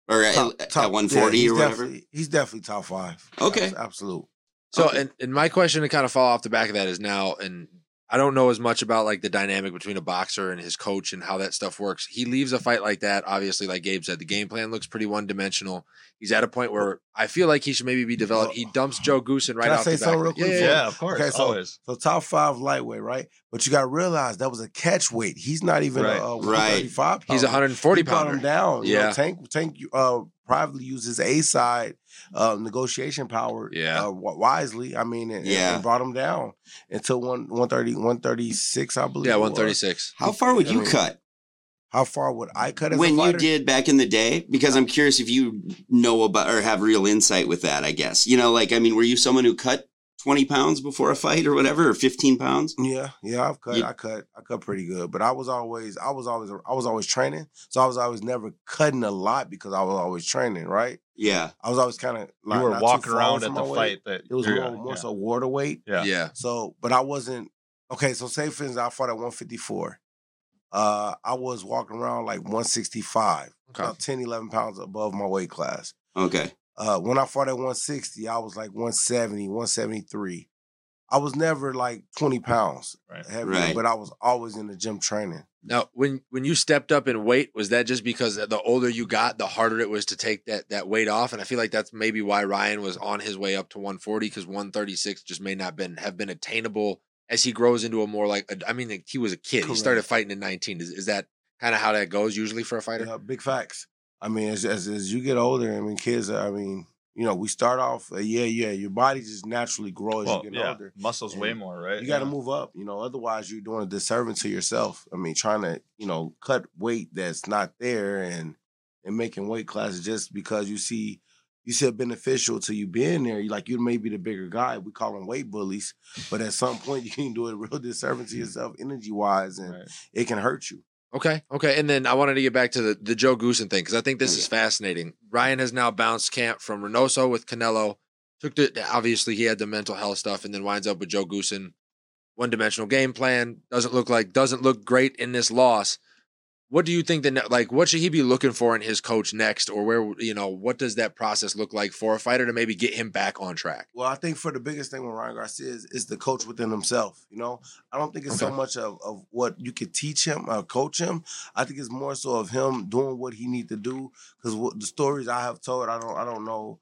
or at- Top- at, 140 yeah, he's or whatever? definitely- He's definitely top five. Okay. Abs- absolute. So, Okay. and, and my question to kind of fall off the back of that is now, and I don't know as much about like the dynamic between a boxer and his coach and how that stuff works. He leaves a fight like that. Obviously, like Gabe said, the game plan looks pretty one dimensional. He's at a point where I feel like he should maybe be developed. He dumps Joe Goossen right Can I off say the back. something real quick Yeah, Yeah, yeah, yeah. of course. Okay, so- always. So top five lightweight, right? But you got to realize that was a catch weight. He's not even Right. a, a Right. 135 He's a pounder. 140 He brought him pounder. down. You know, Yeah. Tank Tank uh, privately used his A side uh, negotiation power Yeah. uh, wisely. I mean, and, Yeah. and brought him down until one 130, 136, I believe. Yeah, it was. 136. How far would I you mean, cut How far would I cut as when a you did back in the day? Because I'm curious if you know about or have real insight with that. I guess you know, like I mean, were you someone who cut 20 pounds before a fight or whatever, or 15 pounds? Yeah, yeah, I've cut, You- I cut, I cut pretty good. But I was always, I was always, I was always training, so I was always never cutting a lot because I was always training, right? Yeah, I was always kind of like you were walking around at the weight. fight that It was you're- more, more yeah. so water weight. Yeah. Yeah. So, but I wasn't okay. So, say for instance, I fought at 154. Uh, I was walking around like 165, Okay. about 10, 11 pounds above my weight class. okay, Uh, when I fought at 160, I was like 170, 173. I was never like 20 pounds Right. heavier, Right. but I was always in the gym training. Now, when when you stepped up in weight, was that just because the older you got, the harder it was to take that that weight off? And I feel like that's maybe why Ryan was on his way up to 140 because 136 just may not been have been attainable as he grows into a more like. a- I mean, like, he was a kid. He started fighting in 19. Is, is that kind of how that goes usually for a fighter? Yeah, big facts. I mean, as, as as you get older, I mean, kids. I mean, you know, we start off, uh, yeah, yeah. Your body just naturally grows as Well, you get yeah, older. muscles way more, right? You got to Yeah. move up, you know. Otherwise, you're doing a disservice to yourself. I mean, trying to, you know, cut weight that's not there and and making weight classes just because you see you see beneficial to you being there. You like you may be the bigger guy. We call them weight bullies, but at some point you can do a real disservice to yourself, energy wise, and Right. it can hurt you. Okay, okay. And then I wanted to get back to the, the Joe Goossen thing because I think this oh, is fascinating. Ryan has now bounced camp from Reynoso with Canelo. Took the obviously he had the mental health stuff, and then winds up with Joe Goossen. One dimensional game plan doesn't look like doesn't look great in this loss. What do you think that ne- like what should he be looking for in his coach next, or where you know what does that process look like for a fighter to maybe get him back on track? Well, I think for the biggest thing with Ryan Garcia is, is the coach within himself. You know, I don't think it's so much of, of what you could teach him or coach him. I think it's more so of him doing what he need to do. Because the stories I have told, I don't I don't know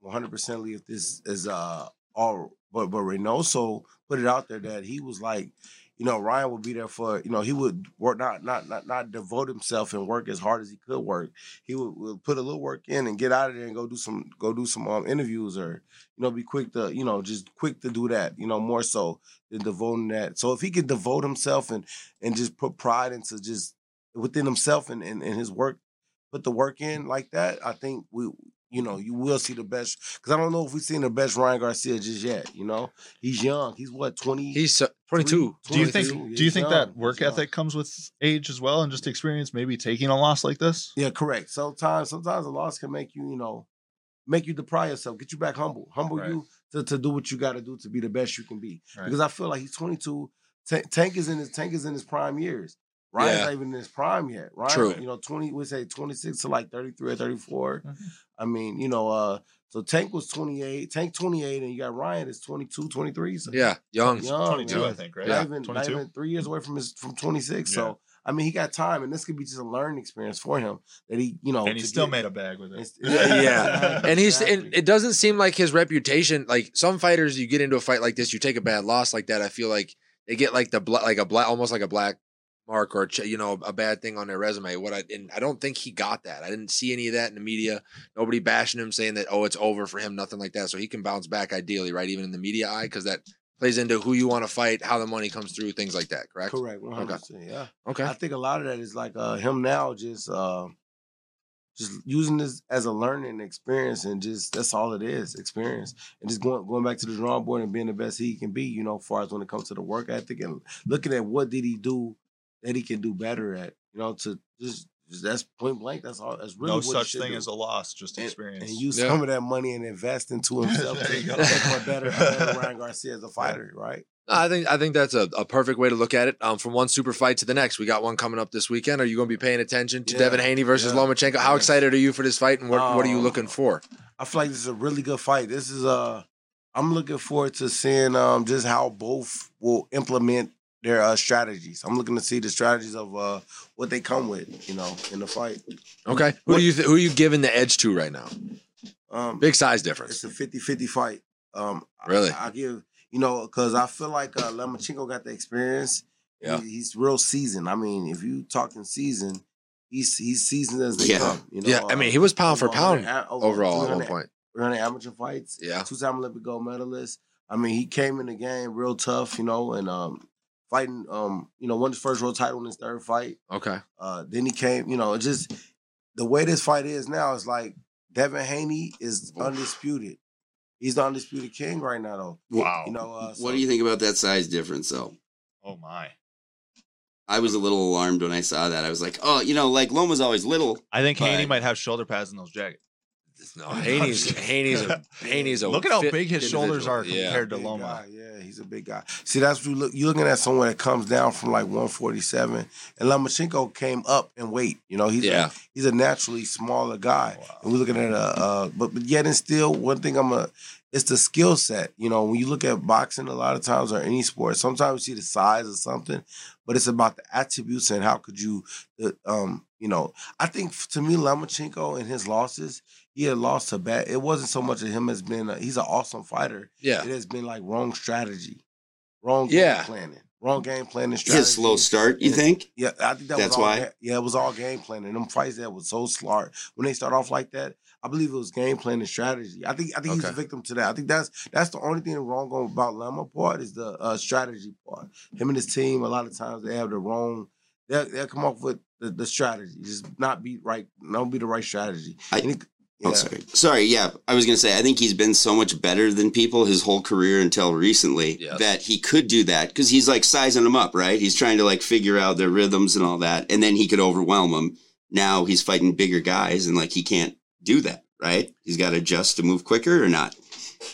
100 percently if this is uh all, but but Reynoso put it out there that he was like. You know, Ryan would be there for. You know, he would work not not not not devote himself and work as hard as he could work. He would, would put a little work in and get out of there and go do some go do some um, interviews or you know, be quick to, you know, just quick to do that, you know, more so than devoting that. So if he could devote himself and and just put pride into just within himself and, and, and his work, put the work in like that, I think we you know, you will see the best because I don't know if we've seen the best Ryan Garcia just yet, you know. He's young. He's what, 20? He's so- 22. Do you 22? think? Do you think young. that work He's young. ethic comes with age as well, and just experience? Maybe taking a loss like this. Yeah, correct. Sometimes sometimes a loss can make you, you know, make you deprive yourself, get you back humble, humble Right. you to, to do what you got to do to be the best you can be. Right. Because I feel like he's 22. Ta- Tank is in his Tank is in his prime years. Ryan's Yeah. not even in his prime yet. Ryan, True. you know, 20, we say 26 to like 33 or 34. Mhm. I mean, you know, uh, so Tank was 28, Tank 28, and you got Ryan is 22, 23. So Yeah, young. young, Twenty-two, man. I think, right? Not, Yeah, even, not 22. even three years away from his from 26. Yeah. So I mean, he got time, and this could be just a learning experience for him that he, you know, and he still get- made a bag with it. It's- Yeah. And he's and it doesn't seem like his reputation. Like some fighters, you get into a fight like this, you take a bad loss like that. I feel like they get like the bla- like a black, almost like a black mark or you know a bad thing on their resume. What I and I don't think he got that. I didn't see any of that in the media. Nobody bashing him saying that oh it's over for him, nothing like that. So he can bounce back ideally, right? Even in the media eye, because that plays into who you want to fight, how the money comes through, things like that. Correct. correct, one hundred percent. Yeah, Okay. I think a lot of that is like uh, him now just uh, just using this as a learning experience, and just that's all it is, experience, and just going going back to the drawing board and being the best he can be. You know, as far as when it comes to the work ethic and looking at what did he do that he can do better at. You know, to just. just that's point blank. That's all. That's really no what such thing do. as a loss, just and, experience. and use Yeah. some of that money and invest into himself There to you become a better, better Ryan Garcia as a fighter, right? No, I think I think that's a, a perfect way to look at it. Um, from one super fight to the next, we got one coming up this weekend. Are you going to be paying attention to Yeah, Devin Haney versus yeah, Lomachenko? How excited are you for this fight, and what, what are you Oh. looking for? I feel like this is a really good fight. This is uh I'm looking forward to seeing um just how both will implement their uh, strategies. I'm looking to see the strategies of uh what they come with, you know, in the fight. Okay, who do you th- who are you giving the edge to right now? Um Big size difference. it's a 50-50 fight. Um Really? I, give you know, cause I feel like uh Lomachenko got the experience. Yeah. He- he's real seasoned. I mean, if you talking seasoned, he's he's seasoned as they Yeah. come. You know, Yeah, I mean he was pound for over pound over overall at one point. 300 amateur fights. Yeah, two-time Olympic gold medalist. I mean, he came in the game real tough, you know, and um, fighting, um, you know, won his first world title in his third fight. okay. Uh, then he came, you know, just the way this fight is now is like Devin Haney is Oof. undisputed. He's the undisputed king right now, though. wow. You know, uh, What do you think about that size difference, though? oh my. I was a little alarmed when I saw that. I was like, oh, you know, like Loma's always little. I think Haney might have shoulder pads in those jackets. No, Haney's Haney's a Haney's a Look at how fit big his shoulders individual. are Yeah. compared to Big Loma. guy, Yeah, he's a big guy. See, that's what you look. You're looking at someone that comes down from like 147, and Lomachenko came up in weight. You know, he's Yeah. a, he's a naturally smaller guy. Wow. And we're looking at a, uh, but but yet and still, one thing I'm a, it's the skill set. You know, when you look at boxing, a lot of times or any sport, sometimes you see the size of something, but it's about the attributes and how could you, uh, um, you know, I think to me, Lomachenko and his losses, he had lost to bad. It wasn't so much of him as being, a, he's an awesome fighter. Yeah. It has been like wrong strategy, wrong Yeah. game planning, wrong game planning strategy. His slow start, you Yeah. think? Yeah, I think that That's was all. why? yeah, it was all game planning. Them fights that was so smart when they start off like that. I believe it was game planning strategy. I think I think he's a victim to that. I think that's that's the only thing wrong about Lama part is the uh, strategy part. Him and his team a lot of times they have the wrong. They'll, they'll come up with the, the strategy, just not be right. Not be the right strategy. I- And he- Oh, sorry. Sorry, yeah. I was going to say, I think he's been so much better than people his whole career until recently Yes. that he could do that because he's like sizing them up, right? He's trying to like figure out their rhythms and all that. And then he could overwhelm them. Now he's fighting bigger guys and like he can't do that, right? He's got to adjust to move quicker or not.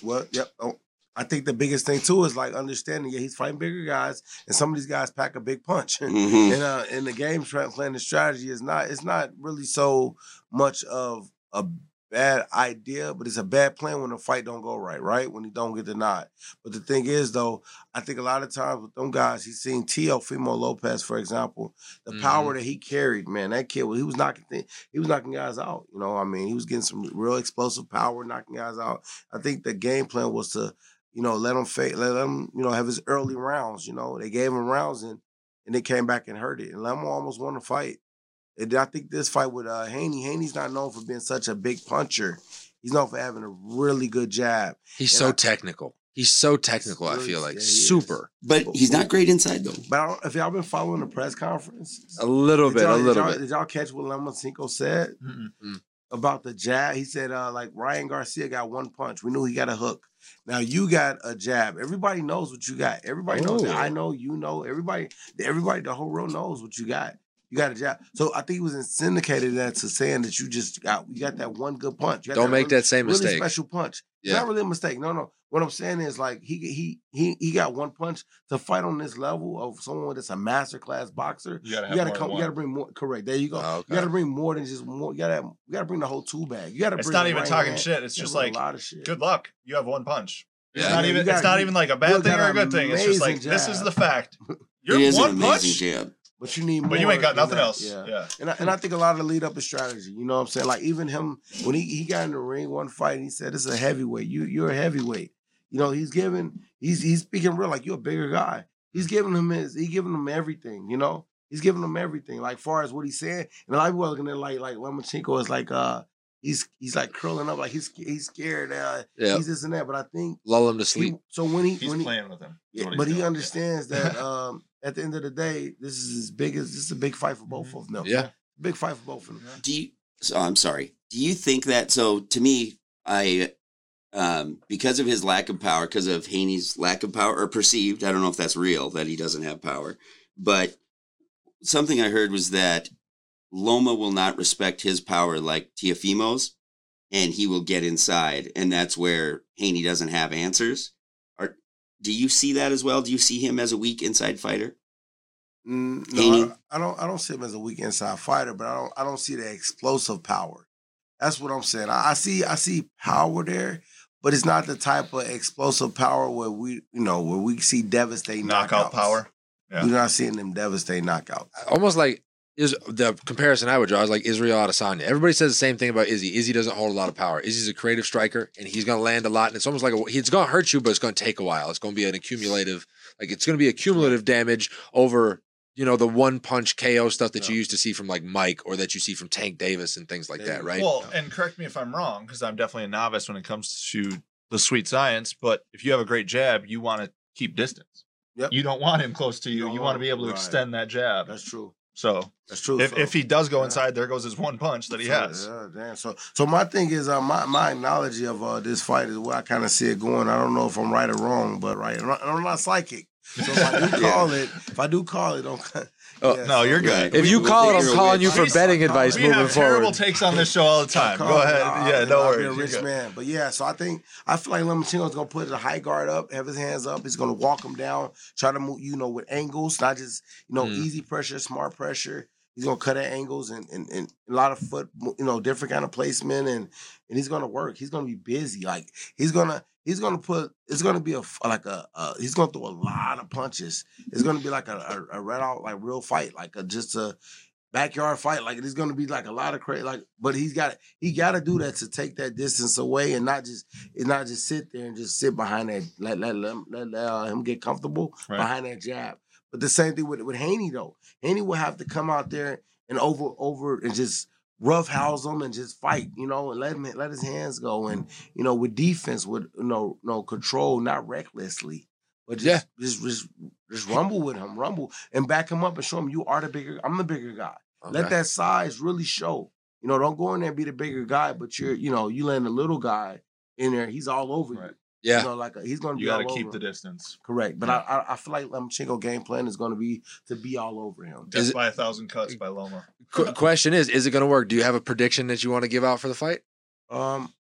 Well, yep. Oh, I think the biggest thing too is like understanding. Yeah, he's fighting bigger guys, and some of these guys pack a big punch. Mhm. and uh, in the game plan, the strategy is not. It's not really so much of a bad idea, but it's a bad plan when the fight don't go right. Right when he don't get the nod. But the thing is, though, I think a lot of times with them guys, he's seen Teofimo Lopez, for example, the power mm-hmm. that he carried. Man, that kid, he was knocking. Th- he was knocking guys out. You know, I mean, he was getting some real explosive power, knocking guys out. I think the game plan was to, you know, let him fa- let him, you know, have his early rounds. You know, they gave him rounds and and they came back and hurt it. And Lemo almost won the fight. And I think this fight with uh, Haney, Haney's not known for being such a big puncher. He's known for having a really good jab. He's And so I- technical. He's so technical. I feel like yeah, he is. super. But he's not great inside though. But I don't, if y'all been following the press conference, A little bit. A did little y'all- bit. Did y'all catch what Lomachenko said Mm-mm. about the jab? He said, uh, like Ryan Garcia got one punch. We knew he got a hook. Now you got a jab. Everybody knows what you got. Everybody knows that. Oh. I know, you know, everybody, everybody, the whole world knows what you got. You got a jab. So I think he was syndicated that to saying that you just got you got that one good punch. You got Don't make really- that same really mistake. special punch. It's Yeah. not really a mistake. No, no. What I'm saying is like he he he he got one punch to fight on this level of someone that's a master class boxer. You gotta You gotta more come. than You gotta bring more. Correct. There you go. Oh, You gotta bring more than just more. You gotta you gotta bring the whole tool bag. You gotta. It's bring not even right talking hand. shit. It's just like a lot of shit. good luck. You have one punch. It's Yeah. not Yeah, even. got- it's not even like a bad thing or a good thing. It's just like amazing this is the fact. You're one punch, jab. But you need more. but you ain't got nothing that. else. Yeah. Yeah. And I, and I think a lot of the lead up is strategy. You know what I'm saying? Like even him when he, he got in the ring one fight, and he said, "This is a heavyweight. You you're a heavyweight." You know he's giving he's he's speaking real like you're a bigger guy. He's giving him his he giving him everything. You know he's giving him everything. Like far as what he's saying, and a lot of people are looking at like like Lomachenko is like uh he's he's like curling up like he's he's scared. Uh, Yeah. he's this and that. But I think Lull him to he, sleep. so when he He's when he, playing with him. yeah, but he doing. Yeah. understands that um, at the end of the day, this is as big as this is a big fight for both of them. Yeah. big fight for both of them. Do you? So I'm sorry. Do you think that? So to me, I, um, because of his lack of power, because of Haney's lack of power, or perceived, I don't know if that's real that he doesn't have power, but something I heard was that Loma will not respect his power like Teofimo's, and he will get inside, and that's where Haney doesn't have answers. Or do you see that as well? Do you see him as a weak inside fighter? Mm, no, I, I don't. I don't see him as a weak inside fighter, but I don't. I don't see the explosive power. That's what I'm saying. I, I see. I see power there, but it's not the type of explosive power where we, you know, where we see devastating knockout knockouts. power. Yeah. We're not seeing them devastating knockouts. Almost like is the comparison I would draw is like Israel Adesanya. Everybody says the same thing about Izzy. Izzy doesn't hold a lot of power. Izzy's a creative striker, and he's going to land a lot. And it's almost like a, it's going to hurt you, but it's going to take a while. It's going to be an accumulative, like it's going to be accumulative damage over you know the one punch KO stuff that you used to see from like Mike or that you see from Tank Davis and things like that, right? Well, and correct me if I'm wrong, because I'm definitely a novice when it comes to the sweet science. But if you have a great jab, you want to keep distance. Yep. You don't want him close to you. Don't You want want to be able to right. extend that jab. That's true. So That's true. if, So- if he does go yeah. inside, there goes his one punch that he has. Yeah, damn. So, so my thing is, uh, my my analogy of uh, this fight is where I kind of see it going. I don't know if I'm right or wrong, but right, I'm not, I'm not psychic. So if I do call it, if I do call it, don't. Oh, yeah, no, you're good. if we- you call it, I'm calling you for We- betting advice we moving have terrible forward. takes on this show all the time. Go ahead. I'll- yeah, no be worries. a You're rich man, but yeah. So I think I feel like Lomachenko's gonna put the high guard up, have his hands up. He's gonna walk him down, try to move, you know, with angles, not just you know Mm. easy pressure, smart pressure. He's gonna cut at angles and, and and a lot of foot, you know, different kind of placement, and and he's gonna work. He's gonna be busy. Like he's gonna he's gonna put. It's gonna be a like a. Uh, he's gonna throw a lot of punches. It's gonna be like a a, a red out like real fight, like a just a backyard fight. Like it's gonna be like a lot of crazy. Like, but he's got he got to do that to take that distance away and not just and not just sit there and just sit behind that. Let let let, him- let, let, uh, him get comfortable Right. behind that jab. But the same thing with with Haney though. Haney will have to come out there and over over and just rough house him and just fight, you know, and let him let his hands go and you know with defense with you know no control, not recklessly. But just, Yeah. just just just rumble with him, rumble and back him up and show him you are the bigger. I'm the bigger guy. Let that size really show. You know, don't go in there and be the bigger guy, but you're, you know, you letting the little guy in there. He's all over Right. you. Yeah. You know, like a, he's gonna be You got to keep over the him. distance. Correct, but Yeah. I, I I feel like Lomachenko game plan is gonna be to be all over him. Death Is it- by a thousand cuts by Loma. Qu- question is, is it going to work? Do you have a prediction that you want to give out for the fight? Um,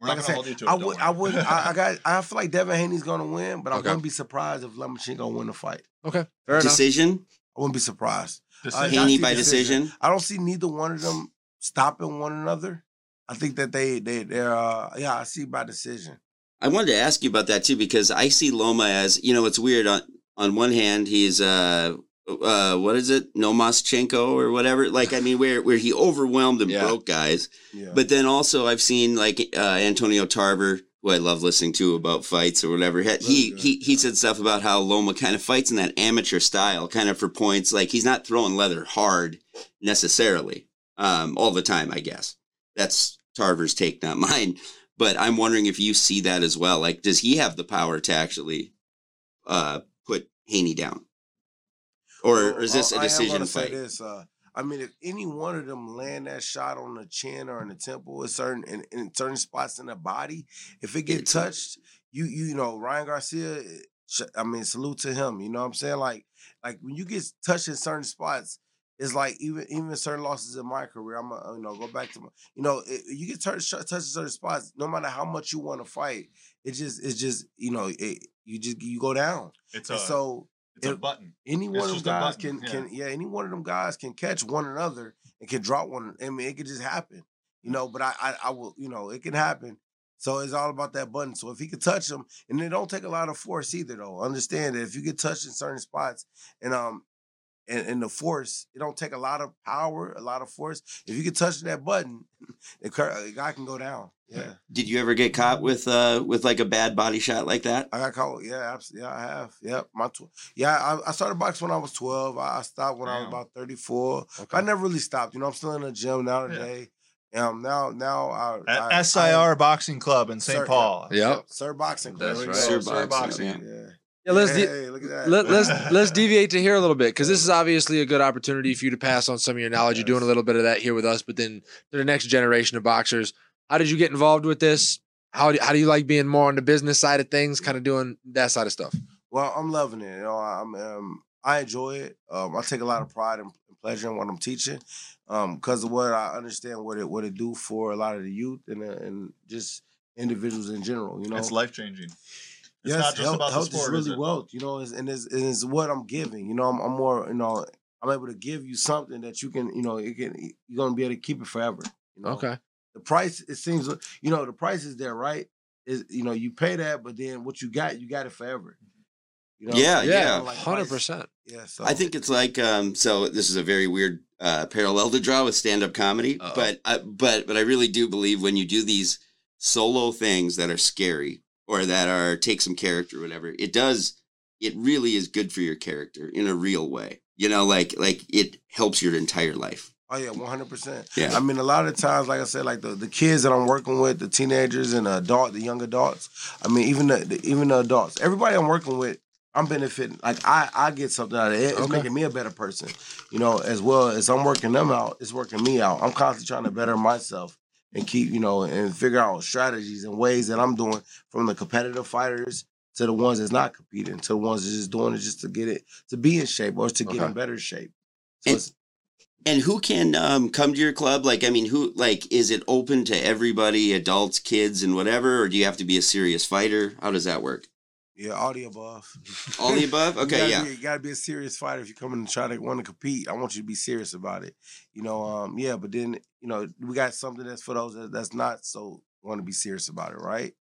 We're like not I gonna said, hold you to it. I don't would. I would, I, I got, I feel like Devin Haney's gonna win, but I Okay. wouldn't be surprised if Lomachenko win the fight. Okay, fair enough. Decision? I wouldn't be surprised. Decision. I Haney by decision. decision? I don't see neither one of them stopping one another. I think that they, they, they're, uh, yeah, I see by decision. I wanted to ask you about that too because I see Loma as you know it's weird on on one hand he's uh uh what is it Nomaschenko or whatever like I mean where where he overwhelmed and Yeah. broke guys Yeah. but then also I've seen like uh, Antonio Tarver who I love listening to about fights or whatever he he, good, he he yeah. said stuff about how Loma kind of fights in that amateur style kind of for points like he's not throwing leather hard necessarily um all the time I guess that's Tarver's take not mine but I'm wondering if you see that as well. Like, does he have the power to actually uh, put Haney down, or, Well, or is this I- a I decision say fight? this, uh, I mean, if any one of them land that shot on the chin or in the temple, in certain in, in certain spots in the body, if it get It's- touched, you you know Ryan Garcia. eh, I mean, salute to him. You know what I'm saying? Like like when you get touched in certain spots. It's like even even certain losses in my career. I'm gonna you know go back to my you know it, you get touched touched in certain spots. No matter how much you want to fight, it just it's just you know it, you just you go down. It's And a, so it's a it- button. any It's one of just them guys can can yeah, any one of them guys can catch one another and can drop one. I mean, it could just happen, you know. But I I, I will, you know, it can happen. So it's all about that button. So if he could touch them, and it don't take a lot of force either, though. Understand that if you get touched in certain spots, and um, and, and the force, it don't take a lot of power, a lot of force. If you can touch that button, the cur- the guy can go down. Yeah, Did you ever get caught with uh with like a bad body shot like that? I got caught. Yeah, absolutely. Yeah, I have. Yep. My tw- yeah, I, I started boxing when I was twelve. I, I stopped when I was about thirty four. Okay. I never really stopped. You know, I'm still in the gym now today. Yeah. today. Um, now now I, At I, SIR Boxing Club in Sir- St. Paul. I, Yep. Sir Boxing. Club. That's right. Sir Sir Boxing, Boxing. yeah. Yeah. Yeah, let's de- hey, look at that. let, let's let's deviate to here a little bit because this is obviously a good opportunity for you to pass on some of your knowledge. You're doing a little bit of that here with us, but then to the next generation of boxers. How did you get involved with this? How do, how do you like being more on the business side of things, kind of doing that side of stuff? Well, I'm loving it. You know, I'm um, I enjoy it. Um, I take a lot of pride and and pleasure in what I'm teaching, um, because of what I understand what it what it do for a lot of the youth and uh, and just individuals in general. You know, It's life changing. It's yes, not just health, about the health sport, is is really it? wealth. You know, it's, and it's, and it's what I'm giving. You know, I'm, I'm more. You know, I'm able to give you something that you can. You know, it can. You're gonna be able to keep it forever. You know? Okay. The price. It seems. You know, the price is there, right? Is you know, you pay that, but then what you got, you got it forever. You know? Yeah, Yeah, hundred price- percent. Yeah. So I think it's like um so this is a very weird uh parallel to draw with stand up comedy, Uh-oh. but I, but but I really do believe when you do these solo things that are scary or that are take some character or whatever, it does it really is good for your character in a real way. You know, like like it helps your entire life. Oh yeah, one hundred percent. Yeah. I mean, a lot of times, like I said, like the, the kids that I'm working with, the teenagers and the adult, the young adults. I mean, even the, the even the adults. Everybody I'm working with, I'm benefiting. Like I I get something out of it. It's Okay. making me a better person. You know, as well as I'm working them out, it's working me out. I'm constantly trying to better myself and keep you know and figure out strategies and ways that I'm doing from the competitive fighters to the ones that's not competing to the ones that's just doing it just to get it to be in shape or to get Okay. in better shape. So And- And who can um, come to your club? Like, I mean, who like is it open to everybody, adults, kids, and whatever, or do you have to be a serious fighter? How does that work? Yeah, all the above. All the above? You Okay, gotta yeah. Be, you gotta be a serious fighter if you come in and try to want to compete. I want you to be serious about it. You know, um, yeah, but then you know we got something that's for those that, that's not so want to be serious about it, right?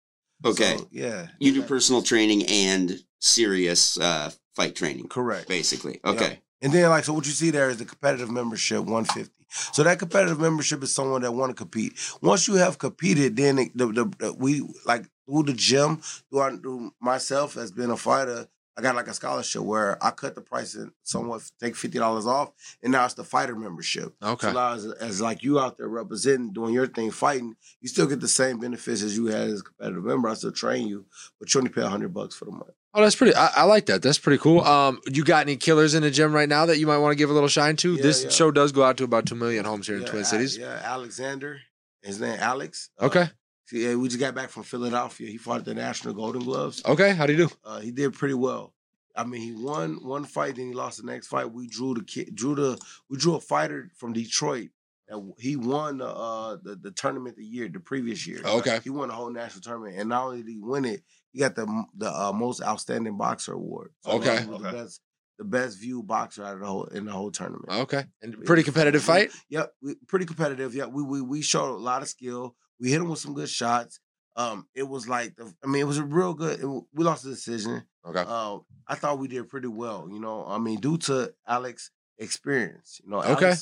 Okay. So, yeah. You do personal training and serious uh, fight training, Correct. basically. Yeah. Okay. And then like so what you see there is the competitive membership 150. So that competitive membership is someone that want to compete. Once you have competed, then the, the, the we like through the gym, through, our, through myself as being a fighter, I got like a scholarship where I cut the price and somewhat take fifty dollars off, and now it's the fighter membership. Okay. So now as, as like you out there representing, doing your thing, fighting, you still get the same benefits as you had as a competitive member. I still train you, but you only pay hundred bucks for the month. Oh, that's pretty. I, I like that. That's pretty cool. Um, you got any killers in the gym right now that you might want to give a little shine to? Yeah, this yeah. show does go out to about two million homes here in Twin Cities. Yeah, Alexander. His name Alex. Uh, Okay. Yeah, we just got back from Philadelphia. He fought at the National Golden Gloves. Okay. How do you do? Uh, he did pretty well. I mean, he won one fight, then he lost the next fight. We drew the kid, drew the, we drew a fighter from Detroit And he won the uh the, the tournament the year the previous year. Okay. He won the whole national tournament, and not only did he win it, he got the the uh, most outstanding boxer award. Okay. he was the best the best viewed boxer out of the whole in the whole tournament. Okay. And pretty competitive fight. Yep, we, pretty competitive. Yeah, we, we we showed a lot of skill. We hit him with some good shots. Um, it was like the, I mean, it was a real good. it we lost the decision. Okay. Uh, I thought we did pretty well. You know, I mean, due to Alex' experience. You know, Okay.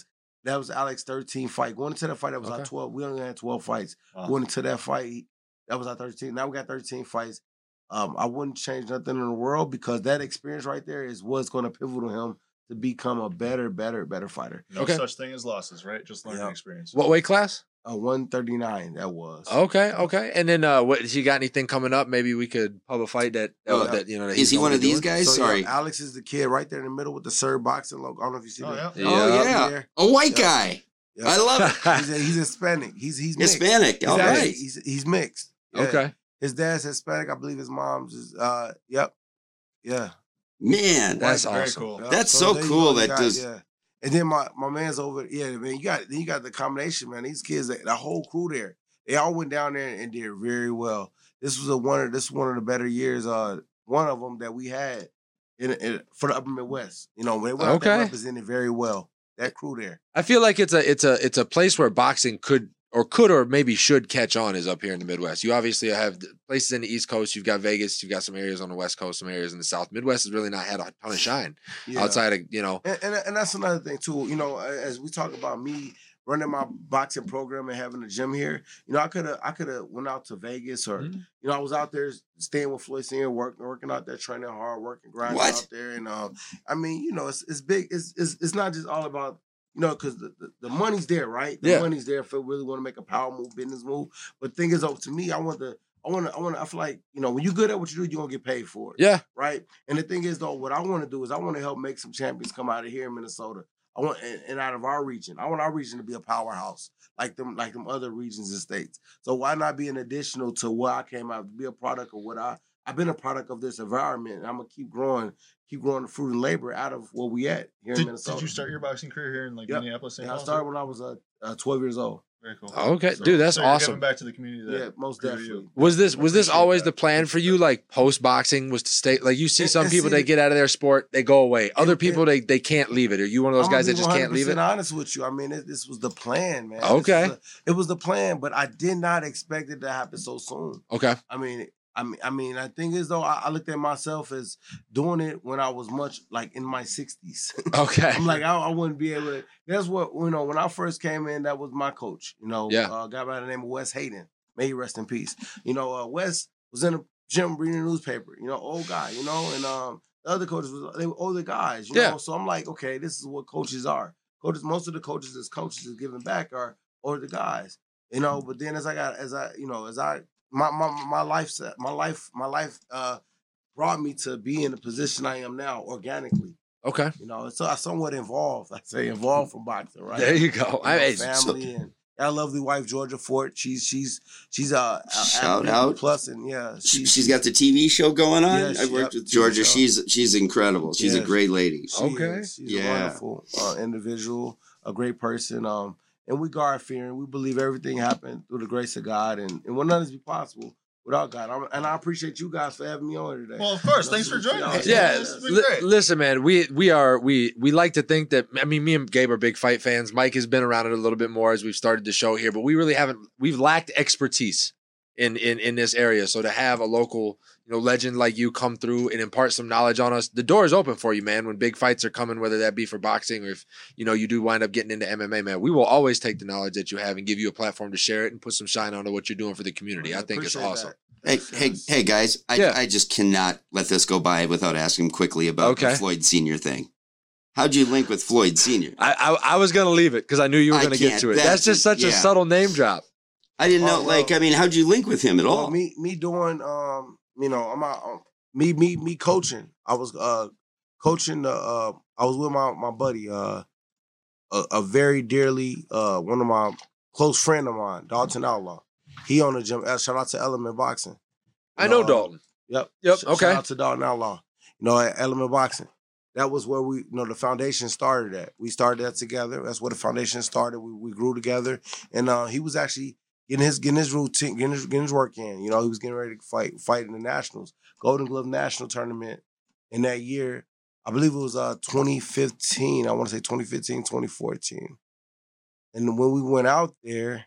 That was Alex' 13 fight. Going into that fight, that was our 12. We only had 12 fights. Wow. Going into that fight, that was our 13. Now we got 13 fights. Um, I wouldn't change nothing in the world because that experience right there is what's going to pivotal him to become a better, better, better fighter. No Okay. such thing as losses, right? Just learning Yeah. experience. What weight class? Uh, 139, that was. Okay, okay. And then uh what He got anything coming up? Maybe we could pub a fight that uh, that you know that Is he one of these doing? guys? So, yeah, Sorry. Alex is the kid right there in the middle with the Sir boxing logo. I don't know if you see Oh, that. yeah. Oh, Yeah. yeah. A white Yeah. guy. Yeah. I love it. He's, a, he's Hispanic. He's he's mixed. Hispanic. He's, All actually- right. he's, he's mixed. Yeah. Okay. His dad's Hispanic. I believe his mom's is. Uh, yep. Yeah. Man, That's Very awesome. cool. Yeah, That's so there you cool that got- does- Yeah. And then my, my man's over. Yeah, man. You got then you got the combination, man. These kids, the whole crew there, they all went down there and did very well. This was a one. Of, this is one of the better years. Uh, one of them that we had in, in for the Upper Midwest. You know, they were Okay. represented very well. That crew there. I feel like it's a it's a it's a place where boxing could or could or maybe should catch on is up here in the Midwest. You obviously have places in the East Coast. You've got Vegas. You've got some areas on the West Coast. Some areas in the South. Midwest has really not had a ton of shine Yeah. outside of you know. And, and and that's another thing too. You know, as we talk about me running my boxing program and having a gym here, you know, I could have I could have went out to Vegas or Mhm. you know I was out there staying with Floyd Senior, working working out there, training hard, working grinding What? out there, and um, I mean, you know, it's it's big. It's it's, it's not just all about. You know, because the, the, the money's there, right? The Yeah. money's there if we really want to make a power move, business move. But thing is, though, to me, I want to, I want to, I want to, I feel like, you know, when you're good at what you do, you're gonna get paid for it Yeah. right? And the thing is, though, what I want to do is I want to help make some champions come out of here in Minnesota. I want and, and out of our region. I want our region to be a powerhouse like them, like them other regions and states. So why not be an additional to what I came out to be a product of what I I've been a product of this environment. And I'm gonna keep growing, keep growing the fruit and labor out of where we at here in Minnesota. did you start your boxing career here in like Yep. Minneapolis? St. Yeah, I started when I was uh, uh, 12 years old. Very cool. Okay, So- dude, that's so you're awesome. Back to the community. That, Yeah, most definitely. you. Was this was this always that. the plan for you? Like post boxing was to stay. Like you see some and people see- they get out of their sport, they go away. Other and- people they they can't leave it. Are you one of those I'ma guys that just can't leave it? Honest with you, I mean, it, this was the plan, man. Okay. was the- it was the plan, but I did not expect it to happen so soon. Okay. I mean, I mean, I mean, I think as though I, I looked at myself as doing it when I was much like in my sixties. Okay. I'm like, I, I wouldn't be able to. That's what you know. When I first came in, that was my coach. You know, Yeah. uh, a guy by the name of Wes Hayden. May he rest in peace. You know, uh, Wes was in a gym reading a newspaper. You know, old guy. You know, and um, the other coaches was they were older guys. You Yeah. know, so I'm like, okay, this is what coaches are. Coaches, most of the coaches as coaches is giving back are older guys. You know, but then as I got as I you know as I my my my life my life my life uh brought me to be in the position I am now organically. Okay. You know, so I somewhat involved. I say involved from boxing, right? There you go. You I, know, so- family and got a lovely wife, Georgia Fort. She's she's she's uh a Shout out. plus and yeah, She, she's got the TV show going on. Yeah, I've worked with Georgia. She's she's incredible. She's a great lady. She Okay. is. She's Yeah. a wonderful uh, individual, a great person. Um, and we God fearing. We believe everything happened through the grace of God, and and will none of this be possible without God. I'm, and I appreciate you guys for having me on today. Well, of course. Thanks for joining us. yeah, This has been li- great. listen, man. We we are we we like to think that. I mean, me and Gabe are big fight fans. Mike has been around it a little bit more as we've started the show here, but we really haven't. We've lacked expertise in in in this area. So to have a local you know legend like you come through and impart some knowledge on us, the door is open for you, man. When big fights are coming, whether that be for boxing or if you know you do wind up getting into MMA, man, we will always take the knowledge that you have and give you a platform to share it and put some shine onto what you're doing for the community. I think it's awesome. that. Hey, hey, hey, guys! I, Yeah. I just cannot let this go by without asking quickly about Okay. the Floyd Senior thing. How'd you link with Floyd Senior? I, I I was gonna leave it because I knew you were gonna get can't. to it. That's, That's- just such a subtle name drop. I didn't know. Oh, like. I mean, how'd you link with him at Well, all? me me doing um you know I'm out um, me me me coaching. I was uh coaching the uh I was with my my buddy uh a, a very dearly uh one of my close friend of mine Dalton Outlaw. He on the gym. uh, Shout out to Element Boxing. I know uh, Dalton. Yep. Yep, Sh- okay. Shout out to Dalton Outlaw. You know at Element Boxing. that was where we, you know, the foundation started at. We started that together. That's where the foundation started. We, we grew together, and uh, he was actually getting his getting his routine, getting his, getting his work in. You know, he was getting ready to fight fight in the nationals, Golden Glove National Tournament in that year. I believe it was uh 2015. I want to say 2015, 2014. And when we went out there,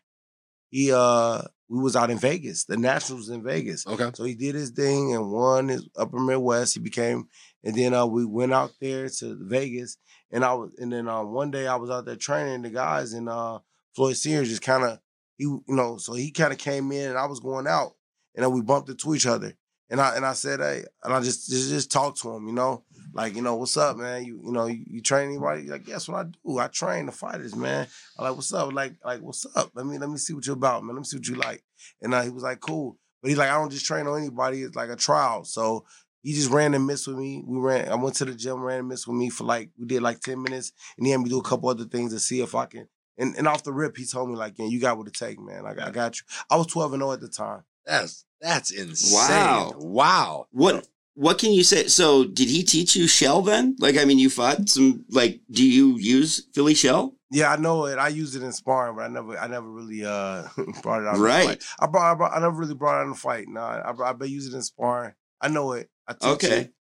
he uh we was out in Vegas. The Nationals was in Vegas. Okay. So he did his thing and won his Upper Midwest. He became, and then uh, we went out there to Vegas, and I was, and then uh, one day I was out there training the guys, and uh, Floyd Sears just kind of, he, you know, so he kind of came in, and I was going out, and then we bumped into each other, and I and I said, hey, and I just just, just talked to him, you know, like you know, what's up, man? You you know, you, you train anybody? He's like, yes, what I do. I train the fighters, man. I'm like, what's up? Like like what's up? Let me let me see what you're about, man. Let me see what you like. And uh, he was like, cool. But he's like, I don't just train on anybody. It's like a trial. So he just ran and missed with me. We ran. I went to the gym, ran and missed with me for like we did like ten minutes, and he had me do a couple other things to see if I can. And, and off the rip, he told me like, yeah, you got what it take, man. I got, I got you. I was twelve and zero at the time. That's that's insane. Wow. Wow. What what can you say? So did he teach you shell then? Like I mean, you fought some. Like, do you use Philly shell? Yeah, I know it. I used it in sparring, but I never, I never really uh brought it out. Right. In the fight. I brought, I brought, I never really brought it out in the fight. No, I, I, I use it in sparring. I know it. I teach Okay. it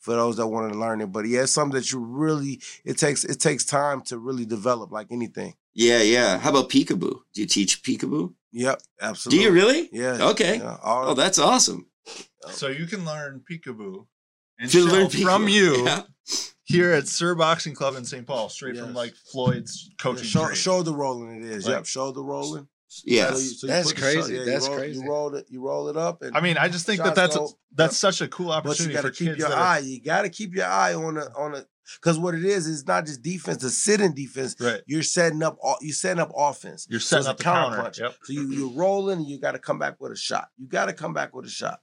for those that want to learn it. But yeah, it's something that you really, it takes, it takes time to really develop, like anything. Yeah, yeah. How about peekaboo? Do you teach peekaboo? Yep, absolutely. Do you really? Yeah. Okay. yeah, all- Oh, that's awesome. So you can learn peekaboo and To shell learn from you Yeah. here at Sir Boxing Club in St. Paul, straight from like Floyd's coaching. shou- tree. shoulder rolling. It is. Right. Yep, shoulder rolling. Yes. So you- so you That's put the shou- crazy. yeah, you That's roll- crazy. You roll it. You roll it up. And I mean, I just think that that's go- that's such a cool But you opportunity got for to keep kids your that eye. You got to keep your eye on the on the because what it is is not just defense. To sit in defense, right. you're setting up. You're setting up offense. You're setting it's a up the counter. counterpunch. Yep. So you you're rolling. and You got to come back with a shot. You got to come back with a shot.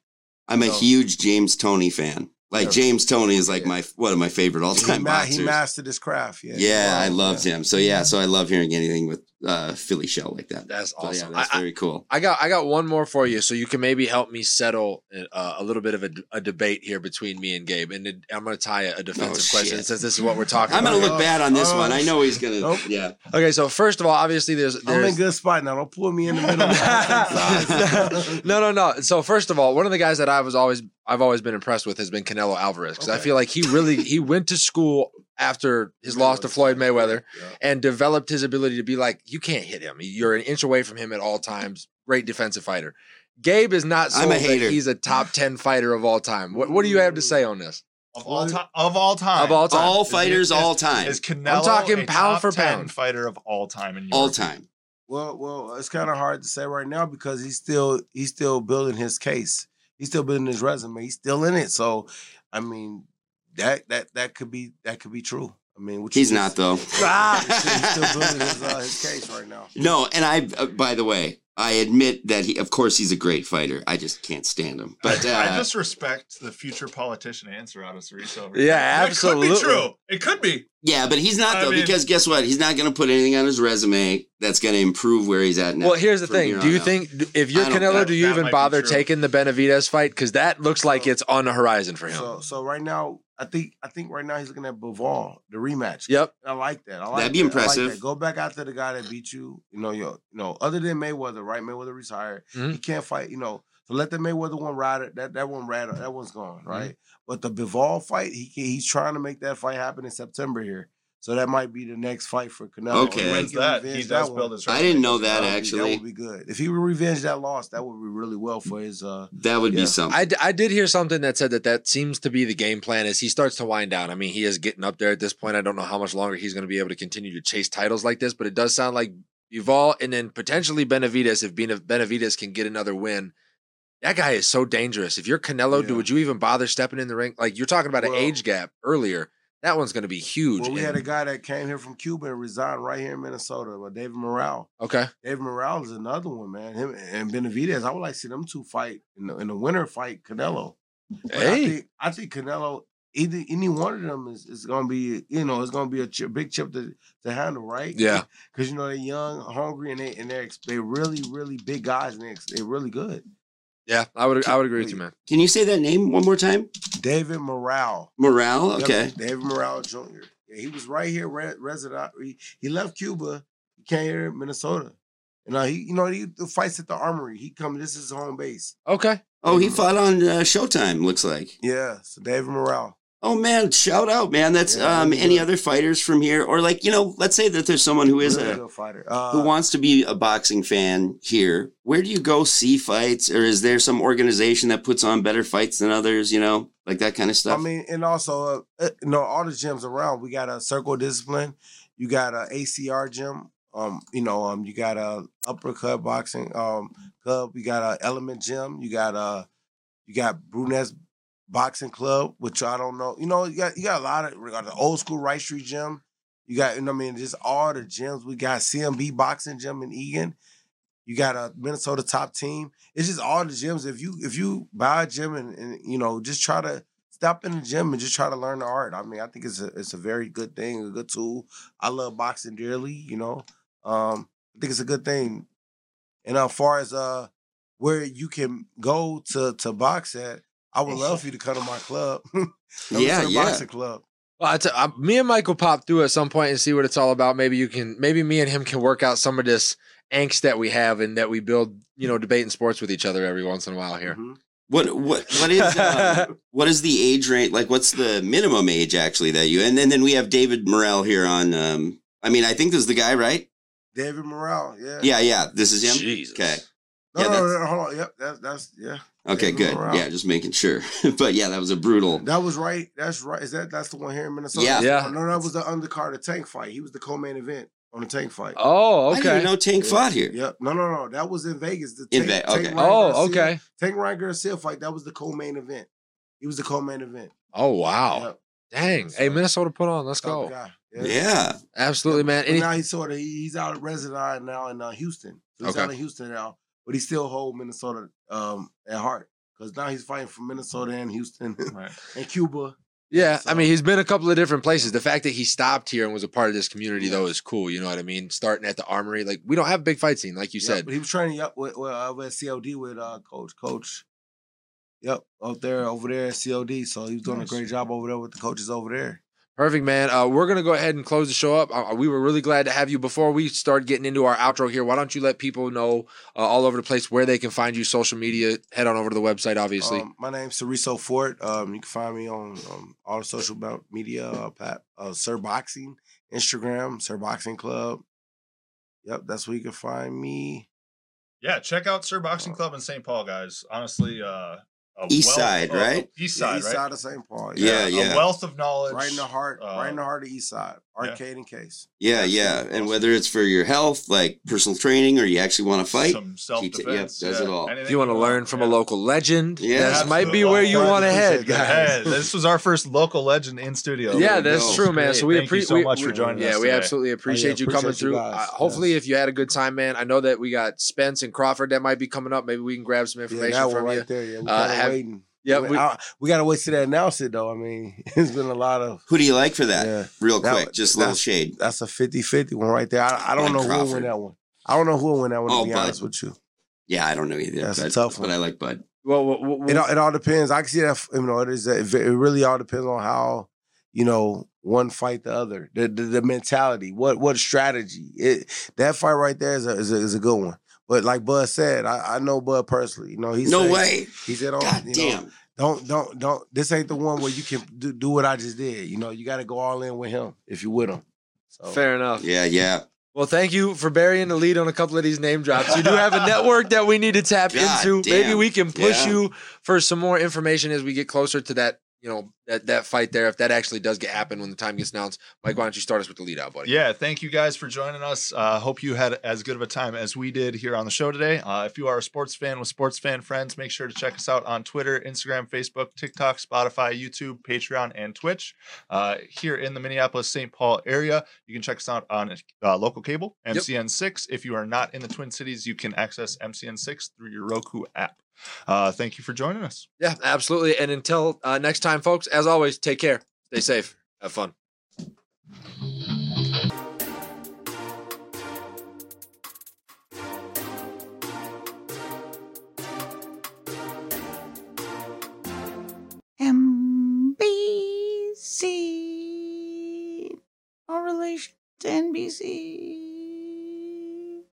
I'm a huge James Toney fan. Like Yeah. James Toney is like Yeah. my one of my favorite all He, time ma- he mastered his craft. Yeah. yeah, I Wow. loved Yeah. him. So yeah, so I love hearing anything with uh, Philly shell like that. That's So awesome. yeah, that's I- I- very cool. I got I got one more for you, so you can maybe help me settle uh, a little bit of a, a debate here between me and Gabe, and I'm going to tie a, a defensive Oh, question shit. since this is what we're talking I'm about. gonna here. look bad on this Oh, one. I know he's gonna. Nope. Yeah. Okay, so first of all, obviously there's I'm in there's good spot now. Don't pull me in the middle. no, no, no. So first of all, one of the guys that I was always I've always been impressed with has been Canelo Alvarez because I feel like he really he went to school after his loss to Floyd Mayweather Yeah. and developed his ability to be like you can't hit him. You're an inch away from him at all times. Great defensive fighter. Gabe is not I'm a that hater. he's a top ten fighter of all time. What What do you have to say on this? Of all time. Of all time. Of all time, All fighters, is- all time, Is Canelo talking a pound top for 10 pound. fighter of all time in your all opinion? time. Well, well, it's kind of hard to say right now because he's still he's still building his case. He's still building his resume. He's still in it. So, I mean, that that that could be that could be true. I mean, what He's just- not though. Ah, he's still building his, uh, his case right now. No, and I. Uh, by the way, I admit that he. Of course, he's a great fighter. I just can't stand him. But uh, I just respect the future politician answer out of Cerresso. Yeah, It could be absolutely. true. It could be. yeah, but he's not I though mean- because guess what? He's not going to put anything on his resume that's going to improve where he's at now. Well, here's the thing. Do you out. think if you're Canelo, that- do you even bother taking the Benavidez fight? Because that looks like So- it's on the horizon for him. So, so right now, I think I think right now he's looking at Bivol, the rematch. yep. I like that. I like That'd be that. Like impressive. that. Go back after the guy that beat you. You know, you you know, other than Mayweather, right? Mayweather retired. Mhm. He can't fight. You know, so let the Mayweather one ride it. That that one ride. That one's gone, Mm-hmm. right? But the Bivol fight, he he's trying to make that fight happen in September here. So that might be the next fight for Canelo. Okay. If Wins can that. He does that build one, his. I didn't know that would actually. That would be good. If he would revenge that loss, that would be really well for his. uh that would Yeah. be something. I, d- I did hear something that said that that seems to be the game plan as he starts to wind down. I mean, he is getting up there at this point. I don't know how much longer he's going to be able to continue to chase titles like this, but it does sound like Bivol and then potentially Benavidez. If Benavidez can get another win, that guy is so dangerous. If you're Canelo, Yeah. do would you even bother stepping in the ring? Like you're talking about an age gap earlier. That one's going to be huge. well, we and- had a guy that came here from Cuba and resigned right here in Minnesota, uh, David Morrell. okay. David Morrell is another one, man. Him and Benavidez. I would like to see them two fight in the, in the winter fight Canelo. But I Hey. think I think Canelo either any one of them is, is gonna be you know it's gonna be a chip, big chip to, to handle, right? Yeah. because you know they're young, hungry, and they and they're they're really really big guys and they ex- they're really good. Yeah, I would I would agree with you, man. Can you say that name one more time? David Morrell. Morrell. Okay. David Morrell Jr. Yeah, he was right here, re- resident. He, he left Cuba. He came here in Minnesota. And uh, he, you know, he fights at the Armory. He come. This is his home base. Okay. Oh, he fought on uh, Showtime. Looks like. Yeah. So David Morrell. Oh man, shout out, man. That's Yeah, um any other fighters from here, or like you know, let's say that there's someone who is a fighter. Uh, who wants to be a boxing fan here. Where do you go see fights, or is there some organization that puts on better fights than others? You know, like that kind of stuff. I mean, and also, uh, uh, you know, all the gyms around. We got a Circle Discipline. You got a ACR gym. Um, you know, um, you got a uppercut boxing um club. You got a Element Gym. You got a, you got Brunettes Boxing Club, which I don't know. You know, you got you got a lot of got the old school Rice Street Gym. You got, you know, I mean, just all the gyms. We got CMB Boxing Gym in Eagan. You got a Minnesota top team. It's just all the gyms. If you if you buy a gym and, and you know just try to stop in the gym and just try to learn the art. I mean, I think it's a it's a very good thing, a good tool. I love boxing dearly. You know, um, I think it's a good thing. And as far as uh where you can go to to box at, I would love for you to come to my club. Yeah, to the yeah. boxing club. Well, I t- I, me and Mike will pop through at some point and see what it's all about. Maybe you can, maybe me and him can work out some of this angst that we have and that we build, you know, debating sports with each other every once in a while here. Mhm. what what what is uh, what is the age range? Like, what's the minimum age actually that you? And then then we have David Morrell here on. um I mean, I think this is the guy, right? David Morrell, yeah. Yeah, yeah. This is him. Jesus. Okay. No, yeah, no, no, hold on. Yep, that's that's yeah. Okay, David good. Yeah, just making sure. but yeah, that was a brutal. That was right. That's right. Is that that's the one here in Minnesota? Yeah. Yeah. No, that was the undercard of tank fight. He was the co-main event on the tank fight. Oh, I didn't okay. even know Tank Yeah. fought here. Yep. No, no, no. That was in Vegas. The In Tank- Ve- okay. Tank Ryan Oh, Garcia- okay. Tank Ryan Garcia fight. That was the co-main event. He was the co-main event. Oh, wow. Yep. Dang. Hey, Minnesota put on. Let's go. guy. Yeah. Absolutely, man. But Any- now he's sort of he's out of resident now in uh, Houston. So he's Okay. out in Houston now, but he still hold Minnesota um, at heart because now he's fighting for Minnesota and Houston Right. and Cuba. Yeah, I mean, he's been a couple of different places. The fact that he stopped here and was a part of this community, though, is cool. You know what I mean? Starting at the Armory, like we don't have a big fight scene, like you Yep, said. but he was training up with, with, uh, with COD with uh, coach coach. Yep, up there over there at COD. So he was doing Nice. a great job over there with the coaches over there. Perfect, man. Uh, we're gonna go ahead and close the show up. Uh, we were really glad to have you. Before we start getting into our outro here, why don't you let people know uh, all over the place where they can find you, social media? Head on over to the website, obviously. Um, my name's Cerresso Fort. Um, you can find me on um, all the social media. Uh, Pat, uh, Sir Boxing, Instagram, Sir Boxing Club. Yep, that's where you can find me. Yeah, check out Sir Boxing Club in St. Paul, guys. Honestly, uh, a East wealth side, of- right? East Yeah, side, east right? side of St. Paul. Yeah, yeah. A wealth of knowledge. Right in the heart, right in the uh, heart of East Side, arcade and case. Yeah, That's yeah. awesome. And whether it's for your health, like personal training, or you actually want to fight, Some self Keep it- defense. yep, does it all. if you want to learn from a local legend, Yeah, this might be where you want to head, guys. Hey, this was our first local legend in studio. Yeah, that's go. true, man. Great. So we Thank you appreciate so much for joining yeah, us we absolutely appreciate you coming appreciate you through. Uh, hopefully, Yes. if you had a good time, man, I know that we got Spence and Crawford that might be coming up. Maybe we can grab some information that from right you. Yeah, we Uh, kind of have- waiting. Yeah, we, we- I- we gotta wait till they announce it though. I mean, it's been a lot of who do you like for that? yeah. Real That- quick, just a little shade. That's a 50-50 one right there. I, I don't Like know who will win that one. I don't know who will win that one. To Oh, be Bud. honest with you, Yeah, I don't know either. That's a tough one. But I like Bud. Well, well, well, it all, it all depends. I can see that you know it is. It really all depends on how you know one fight the other. The the, the mentality. What what strategy? It that fight right there is a is a, is a good one. But like Bud said, I, I know Bud personally. You know, he no said- way. He said, "Oh, God you damn. know, don't don't don't. This ain't the one where you can do, do what I just did. You know, you got to go all in with him if you're with him. So fair enough. Yeah, yeah. Well, thank you for burying the lead on a couple of these name drops. You do have a network that we need to tap God into. Maybe we can push Yeah. you for some more information as we get closer to that. You know that that fight there. If that actually does get happen when the time gets announced, Mike, why don't you start us with the lead out, buddy? Yeah, thank you guys for joining us. Uh, hope you had as good of a time as we did here on the show today. Uh, if you are a sports fan with sports fan friends, make sure to check us out on Twitter, Instagram, Facebook, TikTok, Spotify, YouTube, Patreon, and Twitch. Uh, here in the Minneapolis St. Paul area, you can check us out on uh, local cable, MCN6. If you are not in the Twin Cities, you can access MCN6 through your Roku app. Uh, thank you for joining us. Yeah, absolutely. And until uh, next time, folks, as always, take care, stay safe, have fun. NBC, our relation to NBC.